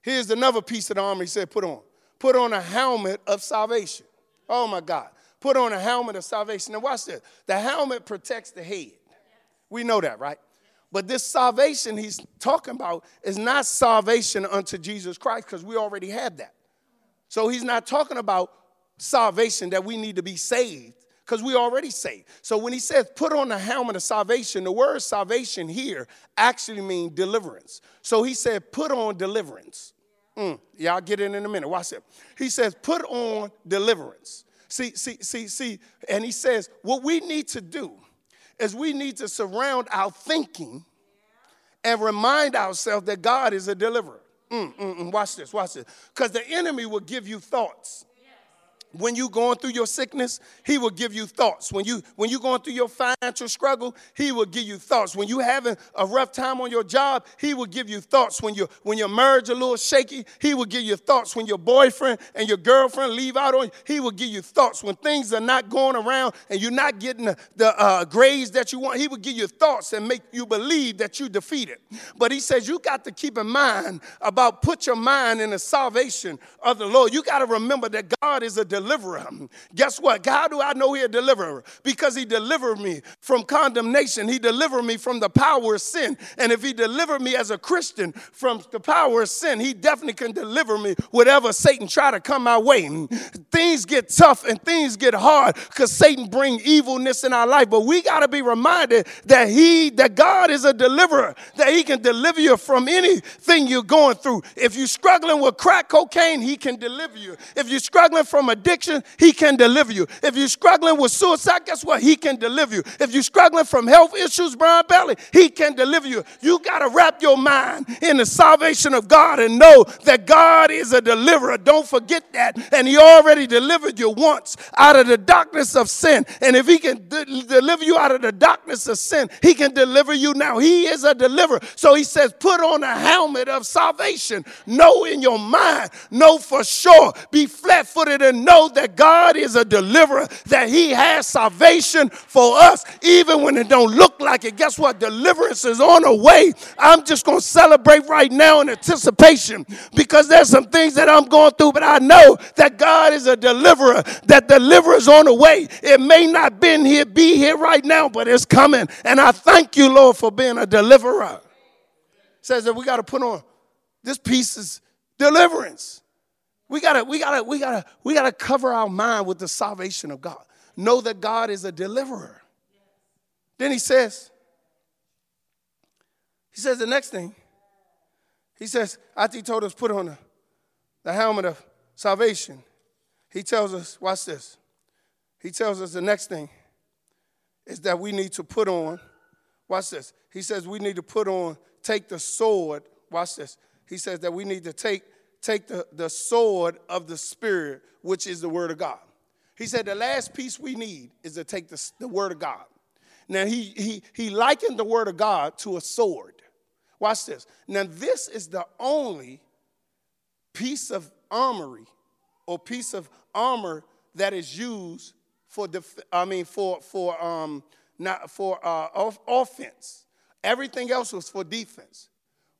Here's another piece of the armor he said, put on. Put on a helmet of salvation. Oh my God. Put on a helmet of salvation. Now watch this. The helmet protects the head. We know that, right? But this salvation he's talking about is not salvation unto Jesus Christ because we already have that. So he's not talking about salvation that we need to be saved because we already saved. So when he says put on the helmet of salvation, the word salvation here actually means deliverance. So he said put on deliverance. Mm, y'all get it in a minute. Watch it. He says put on deliverance. See, see, see, see, and he says what we need to do is we need to surround our thinking and remind ourselves that God is a deliverer. Mm, mm, mm. Watch this, watch this. Because the enemy will give you thoughts when you going through your sickness he will give you thoughts. When you when you going through your financial struggle he will give you thoughts. When you having a rough time on your job he will give you thoughts. When you when your marriage is a little shaky he will give you thoughts. When your boyfriend and your girlfriend leave out on you he will give you thoughts. When things are not going around and you're not getting the, the uh, grades that you want he will give you thoughts and make you believe that you defeated. But he says you got to keep in mind about put your mind in the salvation of the lord. You got to remember that god is a deliverer deliverer. Guess what? How do I know he a deliverer? Because he delivered me from condemnation. He delivered me from the power of sin. And if he delivered me as a Christian from the power of sin, he definitely can deliver me whatever Satan try to come my way. things get tough and things get hard because Satan bring evilness in our life. But we got to be reminded that he, that God is a deliverer, that he can deliver you from anything you're going through. If you're struggling with crack cocaine, he can deliver you. If you're struggling from addiction, addiction, He can deliver you. If you're struggling with suicide, guess what? He can deliver you. If you're struggling from health issues, Brian Belly, He can deliver you. You got to wrap your mind in the salvation of God and know that God is a deliverer. Don't forget that. And He already delivered you once out of the darkness of sin. And if He can de- deliver you out of the darkness of sin, He can deliver you now. He is a deliverer. So He says, put on a helmet of salvation. Know in your mind, know for sure. Be flat footed and know that God is a deliverer, that He has salvation for us, even when it don't look like it. Guess what? Deliverance is on the way. I'm just going to celebrate right now in anticipation because there's some things that I'm going through, but I know that God is a deliverer, that deliverance on the way. It may not been here, be here right now, but it's coming. And I thank you, Lord, for being a deliverer. says that we got to put on this piece is deliverance. We gotta, we gotta, we gotta, we gotta cover our mind with the salvation of God. Know that God is a deliverer. Then he says, he says the next thing. He says, after he told us put on the, the helmet of salvation, he tells us, watch this. He tells us the next thing is that we need to put on, watch this. He says we need to put on, take the sword, watch this. He says that we need to take take the, the sword of the Spirit, which is the Word of God. He said the last piece we need is to take the, the Word of God. Now, he, he, he likened the Word of God to a sword. Watch this. Now, this is the only piece of armory or piece of armor that is used for def- I mean for for um not for uh, offense. Everything else was for defense.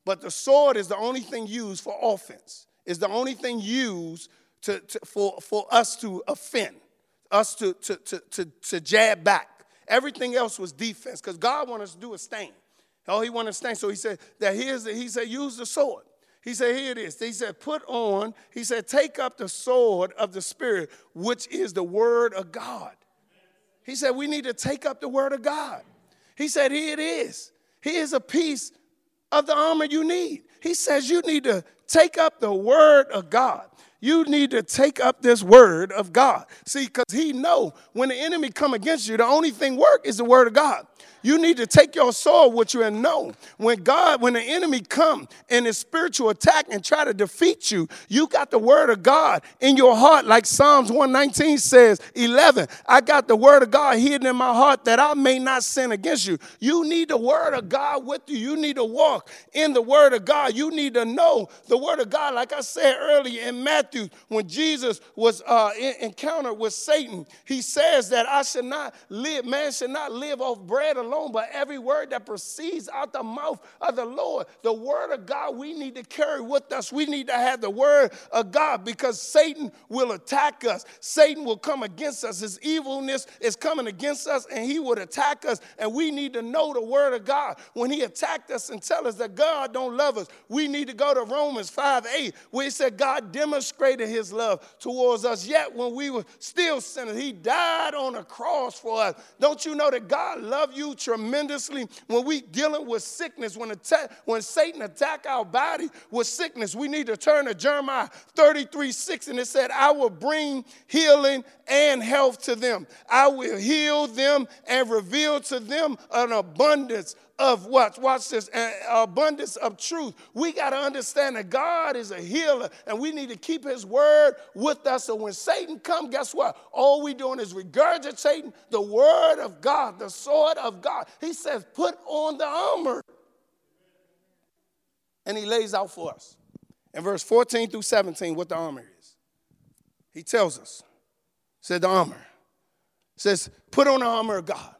But the sword is the only thing used for offense. Is the only thing used to, to, for, for us to offend, us to, to, to, to, to jab back. Everything else was defense because God wanted us to do a stain. Oh, he wanted to stain. So he said that here's the, he said, use the sword. He said, here it is. He said, put on, he said, take up the sword of the Spirit, which is the word of God. He said, we need to take up the word of God. He said, here it is. Here's a piece of the armor you need. He says, you need to take up the word of God you need to take up this word of God. See, because he know when the enemy come against you, the only thing work is the word of God. You need to take your soul with you and know when God, when the enemy come in his spiritual attack and try to defeat you, you got the word of God in your heart, like Psalms 119 says, 11. I got the word of God hidden in my heart that I may not sin against you. You need the word of God with you. You need to walk in the word of God. You need to know the word of God. Like I said earlier in Matthew, when Jesus was uh, in, encountered with Satan, he says that I should not live, man should not live off bread alone but every word that proceeds out the mouth of the Lord. The word of God we need to carry with us. We need to have the word of God because Satan will attack us. Satan will come against us. His evilness is coming against us and he would attack us. And we need to know the word of God. When he attacked us and tell us that God don't love us, we need to go to Romans 5 8, where he said God demonstrated his love towards us. Yet when we were still sinners, he died on a cross for us. Don't you know that God loved you tremendously when we dealing with sickness, when, when Satan attack our body with sickness. We need to turn to Jeremiah 33, 6, and it said, I will bring healing and health to them. I will heal them and reveal to them an abundance of what? Watch this, an abundance of truth. We got to understand that God is a healer and we need to keep his word with us. So when Satan come, guess what? All we doing is regurgitating the word of God, the sword of God. He says, put on the armor. And he lays out for us. In verse 14 through 17, what the armor is. He tells us, said the armor. Says, put on the armor of God.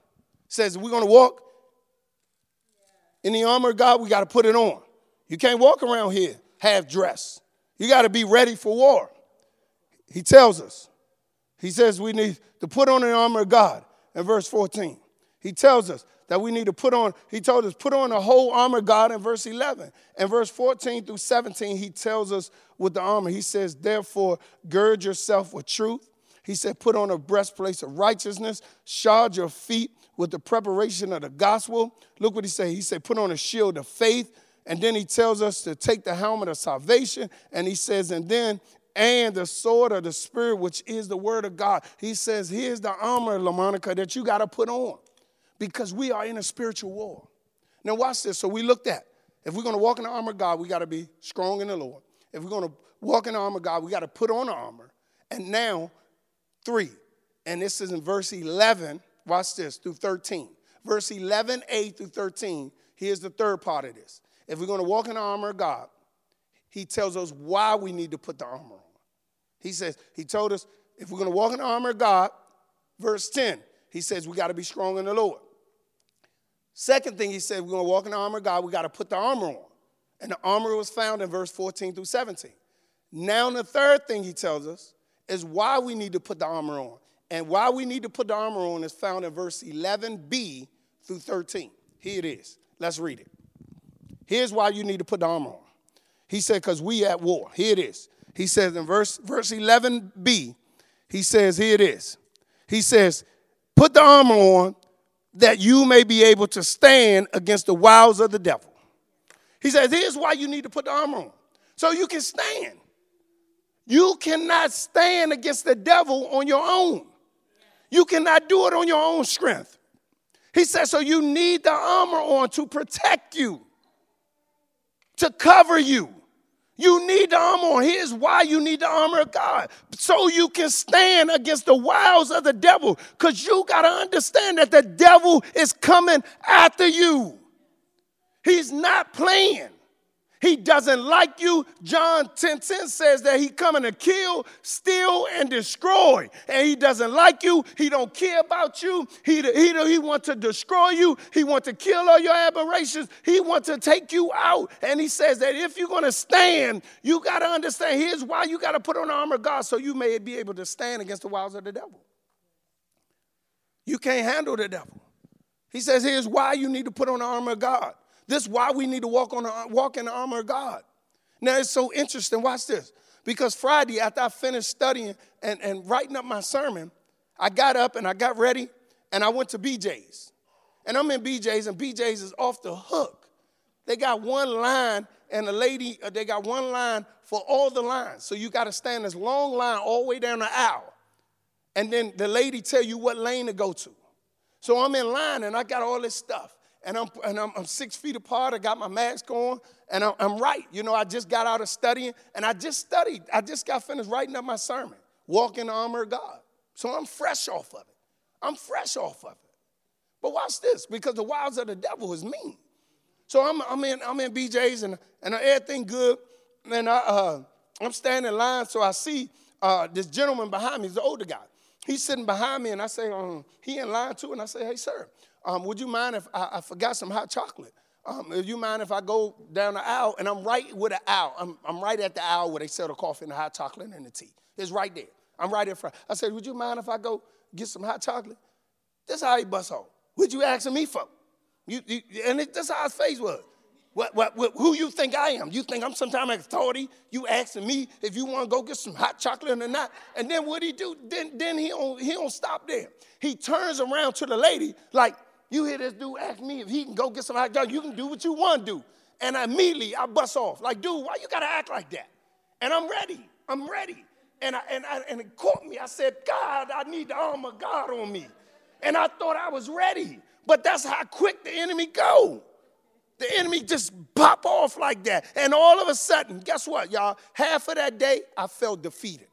Says, we're going to walk in the armor of God, we got to put it on. You can't walk around here half dressed. You got to be ready for war. He tells us. He says we need to put on the armor of God in verse 14. He tells us that we need to put on, he told us, put on the whole armor of God in verse 11. In verse 14 through 17, he tells us with the armor, he says, therefore, gird yourself with truth. He said, put on a breastplate of righteousness, shod your feet with the preparation of the gospel. Look what he said. He said, put on a shield of faith. And then he tells us to take the helmet of salvation. And he says, and then, and the sword of the Spirit, which is the word of God. He says, here's the armor, LaMonica, that you got to put on because we are in a spiritual war. Now, watch this. So we looked at if we're going to walk in the armor of God, we got to be strong in the Lord. If we're going to walk in the armor of God, we got to put on the armor. And now, three, and this is in verse 11 Watch this, through 13. Verse 11a through 13. Here's the third part of this. If we're going to walk in the armor of God, he tells us why we need to put the armor on. He says, he told us if we're going to walk in the armor of God, verse 10, he says we got to be strong in the Lord. Second thing he said, we're going to walk in the armor of God, we got to put the armor on. And the armor was found in verse 14 through 17. Now, the third thing he tells us is why we need to put the armor on. And why we need to put the armor on is found in verse 11b through 13. Here it is. Let's read it. Here's why you need to put the armor on. He said, because we at war. Here it is. He says in verse, verse 11b, he says, here it is. He says, put the armor on that you may be able to stand against the wiles of the devil. He says, here's why you need to put the armor on. So you can stand. You cannot stand against the devil on your own. You cannot do it on your own strength. He says, so you need the armor on to protect you, to cover you. You need the armor on. Here's why you need the armor of God. So you can stand against the wiles of the devil. Because you got to understand that the devil is coming after you. He's not playing. He doesn't like you. John 10 10 says that he coming to kill, steal, and destroy. And he doesn't like you. He don't care about you. He, he, he wants to destroy you. He wants to kill all your aberrations. He wants to take you out. And he says that if you're going to stand, you got to understand, here's why you got to put on the armor of God so you may be able to stand against the wiles of the devil. You can't handle the devil. He says, here's why you need to put on the armor of God. This is why we need to walk, on the, walk in the armor of God. Now, it's so interesting. Watch this. Because Friday, after I finished studying and, and writing up my sermon, I got up and I got ready and I went to BJ's. And I'm in BJ's, and BJ's is off the hook. They got one line, and the lady, uh, they got one line for all the lines. So you got to stand this long line all the way down the aisle. And then the lady tell you what lane to go to. So I'm in line and I got all this stuff and I'm, and I'm, I'm, six feet apart. I got my mask on, and I'm, I'm, right. You know, I just got out of studying, and I just studied. I just got finished writing up my sermon, Walk in the Armor of God. So I'm fresh off of it. I'm fresh off of it. But watch this, because the wiles of the devil is mean. So I'm, I'm, in, I'm in BJ's, and, and everything good, and I, uh, I'm standing in line, so I see uh, this gentleman behind me, he's the older guy. He's sitting behind me, and I say, um, he in line too, and I say, hey, sir, um, would you mind if I, I, forgot some hot chocolate? Um, if you mind if I go down the aisle and I'm right with the aisle, I'm, I'm right at the aisle where they sell the coffee and the hot chocolate and the tea. It's right there. I'm right in front. I said, would you mind if I go get some hot chocolate? That's how he bust off. What you asking me for? You, you and it, that's how his face was. What, what, what, who you think I am? You think I'm some time authority? You asking me if you want to go get some hot chocolate or not? And then what he do? Then, then he don't, he don't stop there. He turns around to the lady like, you hear this dude ask me if he can go get some hot dog. You can do what you want to do. And immediately I bust off. Like, dude, why you gotta act like that? And I'm ready. I'm ready. And, I, and, I, and it caught me. I said, God, I need the armor of God on me. And I thought I was ready. But that's how quick the enemy go. The enemy just pop off like that. And all of a sudden, guess what, y'all? Half of that day, I felt defeated.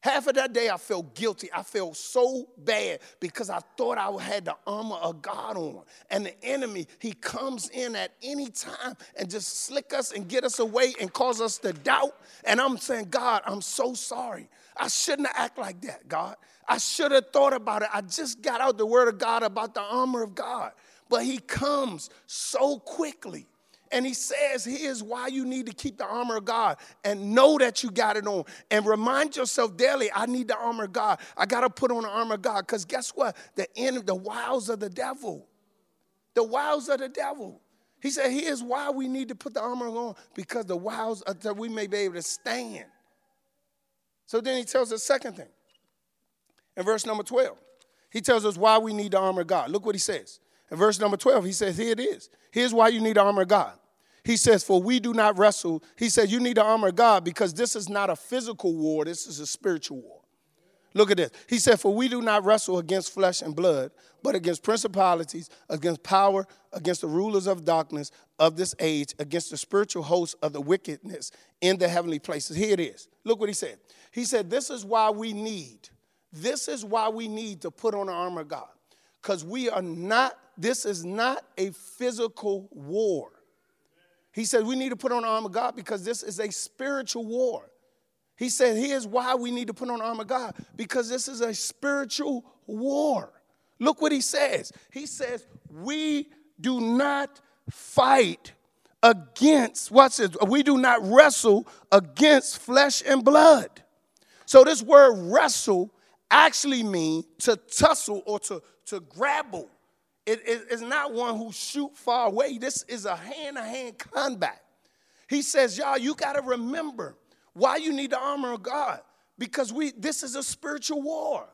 Half of that day, I felt guilty. I felt so bad because I thought I had the armor of God on. And the enemy, he comes in at any time and just slick us and get us away and cause us to doubt. And I'm saying, God, I'm so sorry. I shouldn't have acted like that, God. I should have thought about it. I just got out the word of God about the armor of God. But he comes so quickly. And he says, here's why you need to keep the armor of God and know that you got it on. And remind yourself daily, I need the armor of God. I got to put on the armor of God. Because guess what? The end, the wiles of the devil. The wiles of the devil. He said, here's why we need to put the armor on. Because the wiles, that we may be able to stand. So then he tells us second thing. In verse number 12, he tells us why we need the armor of God. Look what he says. In verse number 12, he says, Here it is. Here's why you need the armor of God. He says, For we do not wrestle. He says, You need the armor of God because this is not a physical war, this is a spiritual war. Look at this. He said, For we do not wrestle against flesh and blood, but against principalities, against power, against the rulers of darkness of this age, against the spiritual hosts of the wickedness in the heavenly places. Here it is. Look what he said. He said, This is why we need, this is why we need to put on the armor of God. Because we are not this is not a physical war. He said we need to put on the armor of God because this is a spiritual war. He said, here's why we need to put on the armor of God because this is a spiritual war. Look what he says. He says, we do not fight against, what's this? We do not wrestle against flesh and blood. So this word wrestle actually mean to tussle or to, to grapple. It is not one who shoot far away. This is a hand-to-hand combat. He says, y'all, you got to remember why you need the armor of God because we this is a spiritual war.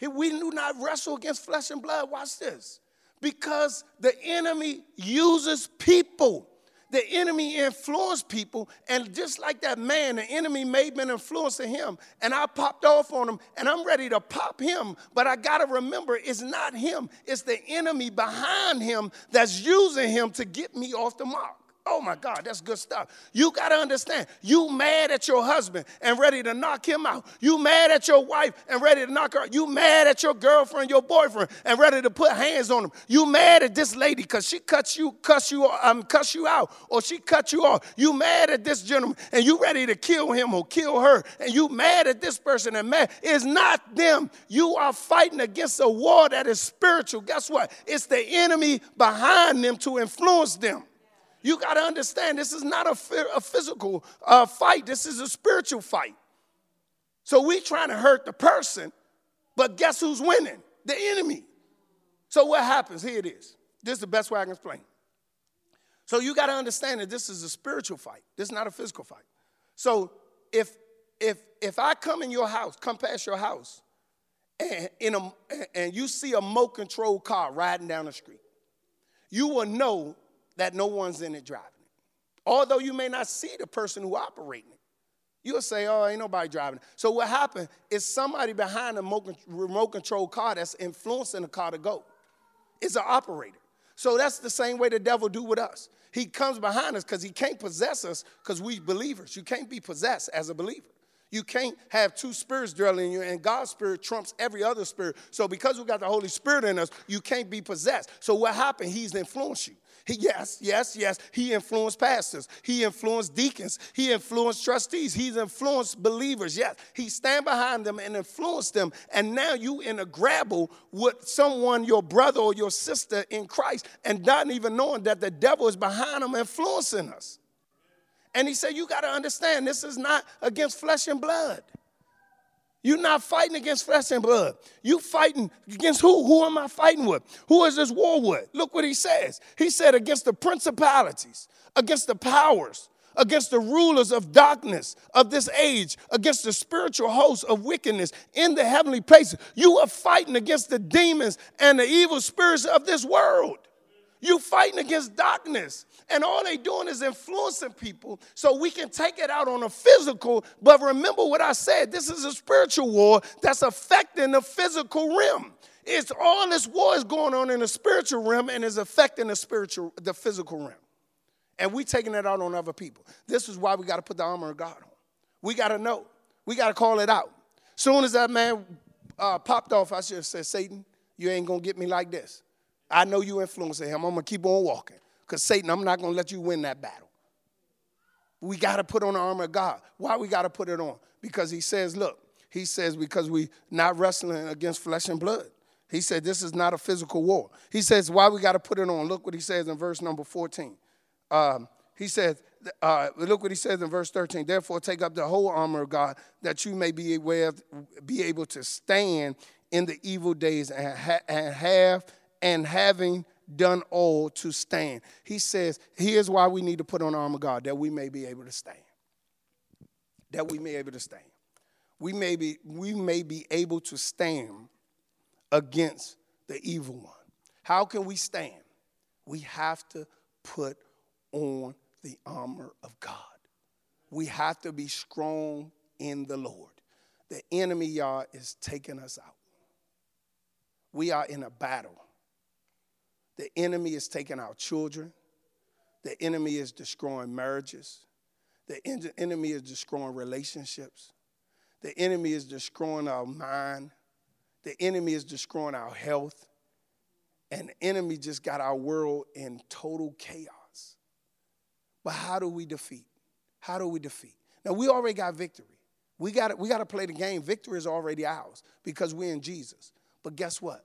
We do not wrestle against flesh and blood. Watch this. Because the enemy uses people the enemy influenced people, and just like that man, the enemy may have been influencing him, and I popped off on him, and I'm ready to pop him, but I gotta remember it's not him, it's the enemy behind him that's using him to get me off the mark. Oh my God, that's good stuff. You got to understand, you mad at your husband and ready to knock him out. You mad at your wife and ready to knock her out. You mad at your girlfriend, your boyfriend, and ready to put hands on them. You mad at this lady because she cuts you, cuss you, um, cuss you out, or she cut you off. You mad at this gentleman and you ready to kill him or kill her. And you mad at this person and mad. It's not them. You are fighting against a war that is spiritual. Guess what? It's the enemy behind them to influence them. You got to understand this is not a, a physical uh, fight, this is a spiritual fight. So we trying to hurt the person, but guess who's winning? The enemy. So what happens? Here it is. This is the best way I can explain. So you got to understand that this is a spiritual fight. This is not a physical fight. So if if if I come in your house, come past your house, and in a and you see a motor controlled car riding down the street, you will know that no one's in it driving it. Although you may not see the person who operating it. You'll say, oh, ain't nobody driving it. So what happened is somebody behind the remote control car that's influencing the car to go. It's an operator. So that's the same way the devil do with us. He comes behind us because he can't possess us because we believers. You can't be possessed as a believer. You can't have two spirits dwelling in you, and God's spirit trumps every other spirit. So because we got the Holy Spirit in us, you can't be possessed. So what happened? He's influenced you. He, yes, yes, yes. He influenced pastors. He influenced deacons. He influenced trustees. He's influenced believers. Yes, he stand behind them and influence them. And now you in a grapple with someone, your brother or your sister in Christ, and not even knowing that the devil is behind them influencing us. And he said, You got to understand, this is not against flesh and blood. You're not fighting against flesh and blood. You're fighting against who? Who am I fighting with? Who is this war with? Look what he says. He said against the principalities, against the powers, against the rulers of darkness of this age, against the spiritual hosts of wickedness in the heavenly places. You are fighting against the demons and the evil spirits of this world. You fighting against darkness. And all they doing is influencing people so we can take it out on a physical. But remember what I said, this is a spiritual war that's affecting the physical realm. It's all this war is going on in the spiritual realm and is affecting the spiritual, the physical realm. And we taking it out on other people. This is why we got to put the armor of God on. We got to know. We got to call it out. Soon as that man uh, popped off, I should have said, Satan, you ain't gonna get me like this. I know you influencing him. I'm going to keep on walking. Because Satan, I'm not going to let you win that battle. We got to put on the armor of God. Why we got to put it on? Because he says, look, he says, because we not wrestling against flesh and blood. He said, this is not a physical war. He says, why we got to put it on? Look what he says in verse number 14. Um, he says, uh, look what he says in verse 13. Therefore, take up the whole armor of God that you may be, aware, be able to stand in the evil days and, ha- and have and having done all to stand. He says, here's why we need to put on armor God, that we may be able to stand. That we may be able to stand. We may be, we may be able to stand against the evil one. How can we stand? We have to put on the armor of God. We have to be strong in the Lord. The enemy, y'all, is taking us out. We are in a battle. The enemy is taking our children. The enemy is destroying marriages. The enemy is destroying relationships. The enemy is destroying our mind. The enemy is destroying our health. And the enemy just got our world in total chaos. But how do we defeat? How do we defeat? Now, we already got victory. We got we to play the game. Victory is already ours because we're in Jesus. But guess what?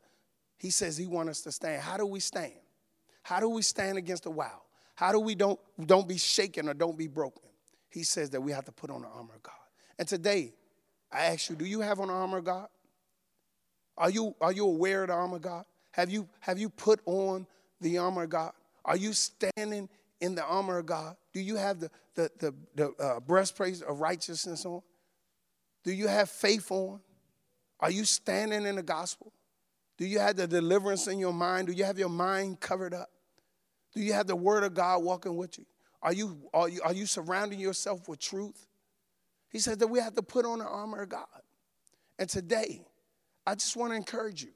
He says he wants us to stand. How do we stand? How do we stand against the wiles? How do we don't, don't be shaken or don't be broken? He says that we have to put on the armor of God. And today, I ask you, do you have on the armor of God? Are you, are you aware of the armor of God? Have you, have you put on the armor of God? Are you standing in the armor of God? Do you have the, the, the, the uh, breastplate of righteousness on? Do you have faith on? Are you standing in the gospel? Do you have the deliverance in your mind? Do you have your mind covered up? Do you have the word of God walking with you? Are you, are you, are you surrounding yourself with truth? He said that we have to put on the armor of God. And today, I just want to encourage you.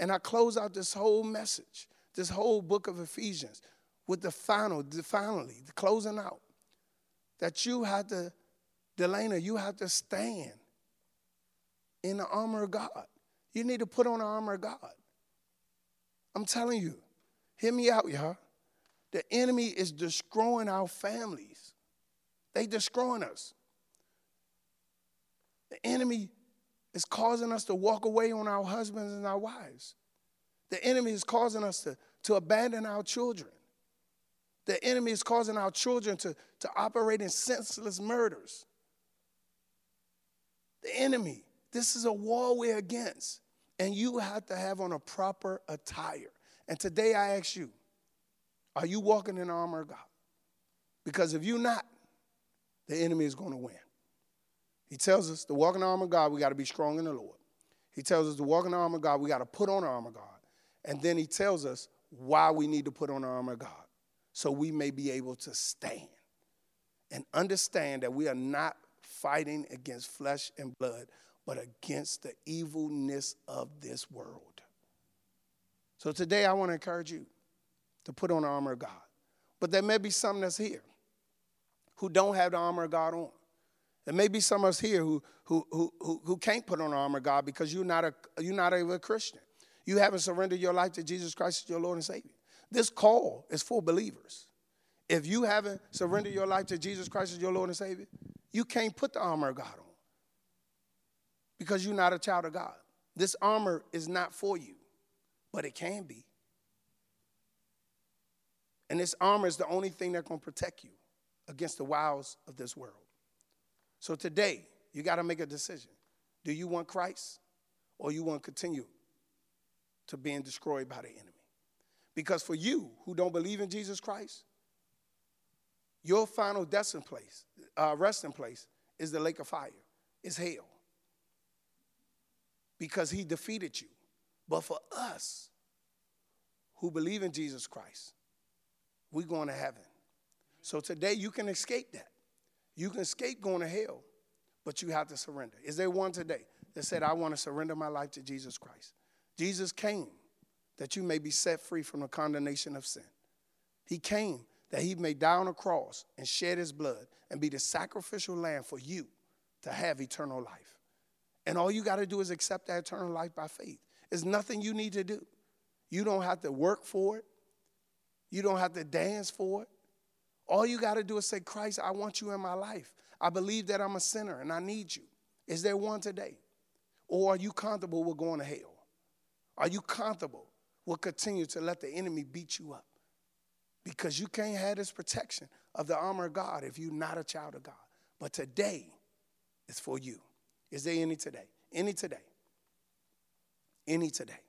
And I close out this whole message, this whole book of Ephesians, with the final, the finally, the closing out, that you have to, Delana, you have to stand in the armor of God. You need to put on the armor of God. I'm telling you, hear me out, y'all. The enemy is destroying our families. They destroying us. The enemy is causing us to walk away on our husbands and our wives. The enemy is causing us to, to abandon our children. The enemy is causing our children to, to operate in senseless murders. The enemy, this is a war we're against. And you have to have on a proper attire. And today I ask you, are you walking in the armor of God? Because if you're not, the enemy is going to win. He tells us to walk in the armor of God, we got to be strong in the Lord. He tells us to walk in the armor of God, we got to put on the armor of God. And then he tells us why we need to put on the armor of God so we may be able to stand and understand that we are not fighting against flesh and blood, but against the evilness of this world. So today I want to encourage you to put on the armor of God. But there may be some that's here who don't have the armor of God on. There may be some of us here who, who, who, who, can't put on the armor of God because you're not, a, you're not a, a Christian. You haven't surrendered your life to Jesus Christ as your Lord and Savior. This call is for believers. If you haven't surrendered your life to Jesus Christ as your Lord and Savior, you can't put the armor of God on because you're not a child of God. This armor is not for you, but it can be. And this armor is the only thing that's going to protect you against the wiles of this world. So today, you got to make a decision. Do you want Christ or you want to continue to being destroyed by the enemy? Because for you who don't believe in Jesus Christ, your final destined place, uh, resting place, is the lake of fire. It's hell. Because he defeated you. But for us who believe in Jesus Christ, we're going to heaven. So today you can escape that. You can escape going to hell, but you have to surrender. Is there one today that said, I want to surrender my life to Jesus Christ? Jesus came that you may be set free from the condemnation of sin. He came that he may die on a cross and shed his blood and be the sacrificial lamb for you to have eternal life. And all you got to do is accept that eternal life by faith. There's nothing you need to do. You don't have to work for it. You don't have to dance for it. All you got to do is say, Christ, I want you in my life. I believe that I'm a sinner and I need you. Is there one today? Or are you comfortable with going to hell? Are you comfortable with continue to let the enemy beat you up? Because you can't have this protection of the armor of God if you're not a child of God. But today is for you. Is there any today? Any today? Any today?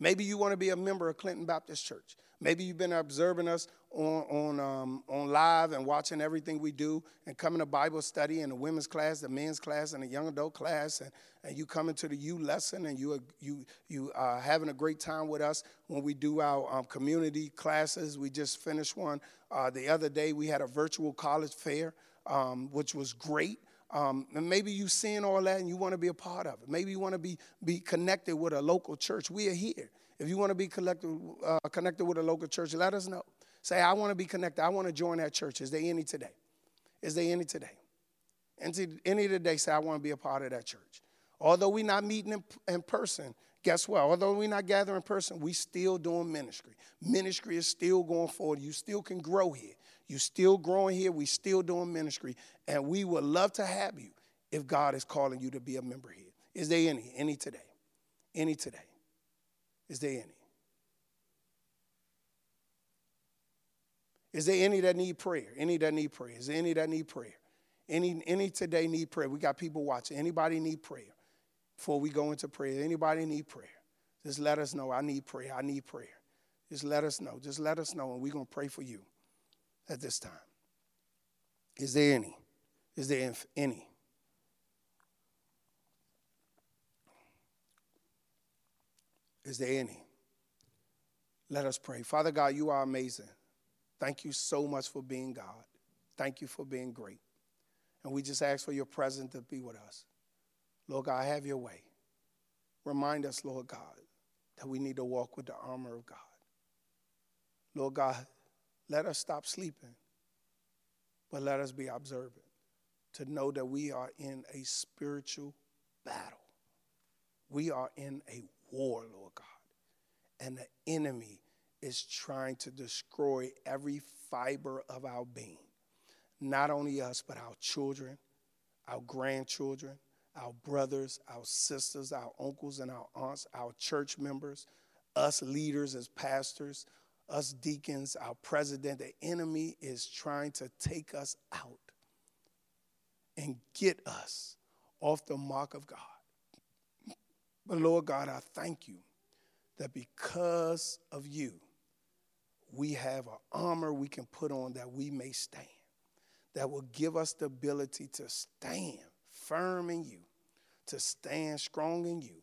Maybe you want to be a member of Clinton Baptist Church. Maybe you've been observing us on, on, um, on live and watching everything we do and coming to Bible study and the women's class, the men's class, and the young adult class. And, and you coming to the U lesson and you, you, you are having a great time with us when we do our um, community classes. We just finished one uh, the other day. We had a virtual college fair, um, which was great. Um, and maybe you've seen all that and you want to be a part of it. Maybe you want to be, be connected with a local church. We are here. If you want to be connected, uh, connected with a local church, let us know. Say, I want to be connected. I want to join that church. Is there any today? Is there any today? And any today say, I want to be a part of that church. Although we're not meeting in, in person, guess what? Although we're not gathering in person, we still doing ministry. Ministry is still going forward. You still can grow here. You still growing here. We still doing ministry. And we would love to have you if God is calling you to be a member here. Is there any? Any today? Any today? Is there any? Is there any that need prayer? Any that need prayer? Is there any that need prayer? Any, any today need prayer? We got people watching. Anybody need prayer? Before we go into prayer, anybody need prayer? Just let us know. I need prayer. I need prayer. Just let us know. Just let us know, and we're going to pray for you at this time. Is there any? Is there any? Is there any? Let us pray. Father God, you are amazing. Thank you so much for being God. Thank you for being great. And we just ask for your presence to be with us. Lord God, have your way. Remind us, Lord God, that we need to walk with the armor of God. Lord God, let us stop sleeping, but let us be observant to know that we are in a spiritual battle. We are in a war, Lord God. And the enemy is trying to destroy every fiber of our being. Not only us, but our children, our grandchildren, our brothers, our sisters, our uncles, and our aunts, our church members, us leaders as pastors, us deacons, our president. The enemy is trying to take us out and get us off the mark of God. But Lord God, I thank you that because of you, we have an armor we can put on that we may stand, that will give us the ability to stand firm in you, to stand strong in you.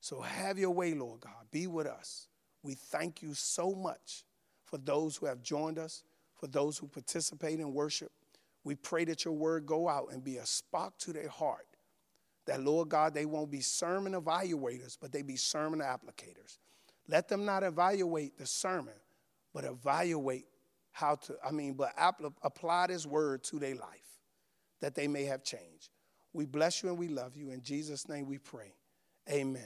So have your way, Lord God. Be with us. We thank you so much for those who have joined us, for those who participate in worship. We pray that your word go out and be a spark to their heart. That, Lord God, they won't be sermon evaluators, but they be sermon applicators. Let them not evaluate the sermon, but evaluate how to, I mean, but apply this word to their life that they may have changed. We bless you and we love you. In Jesus' name we pray. Amen.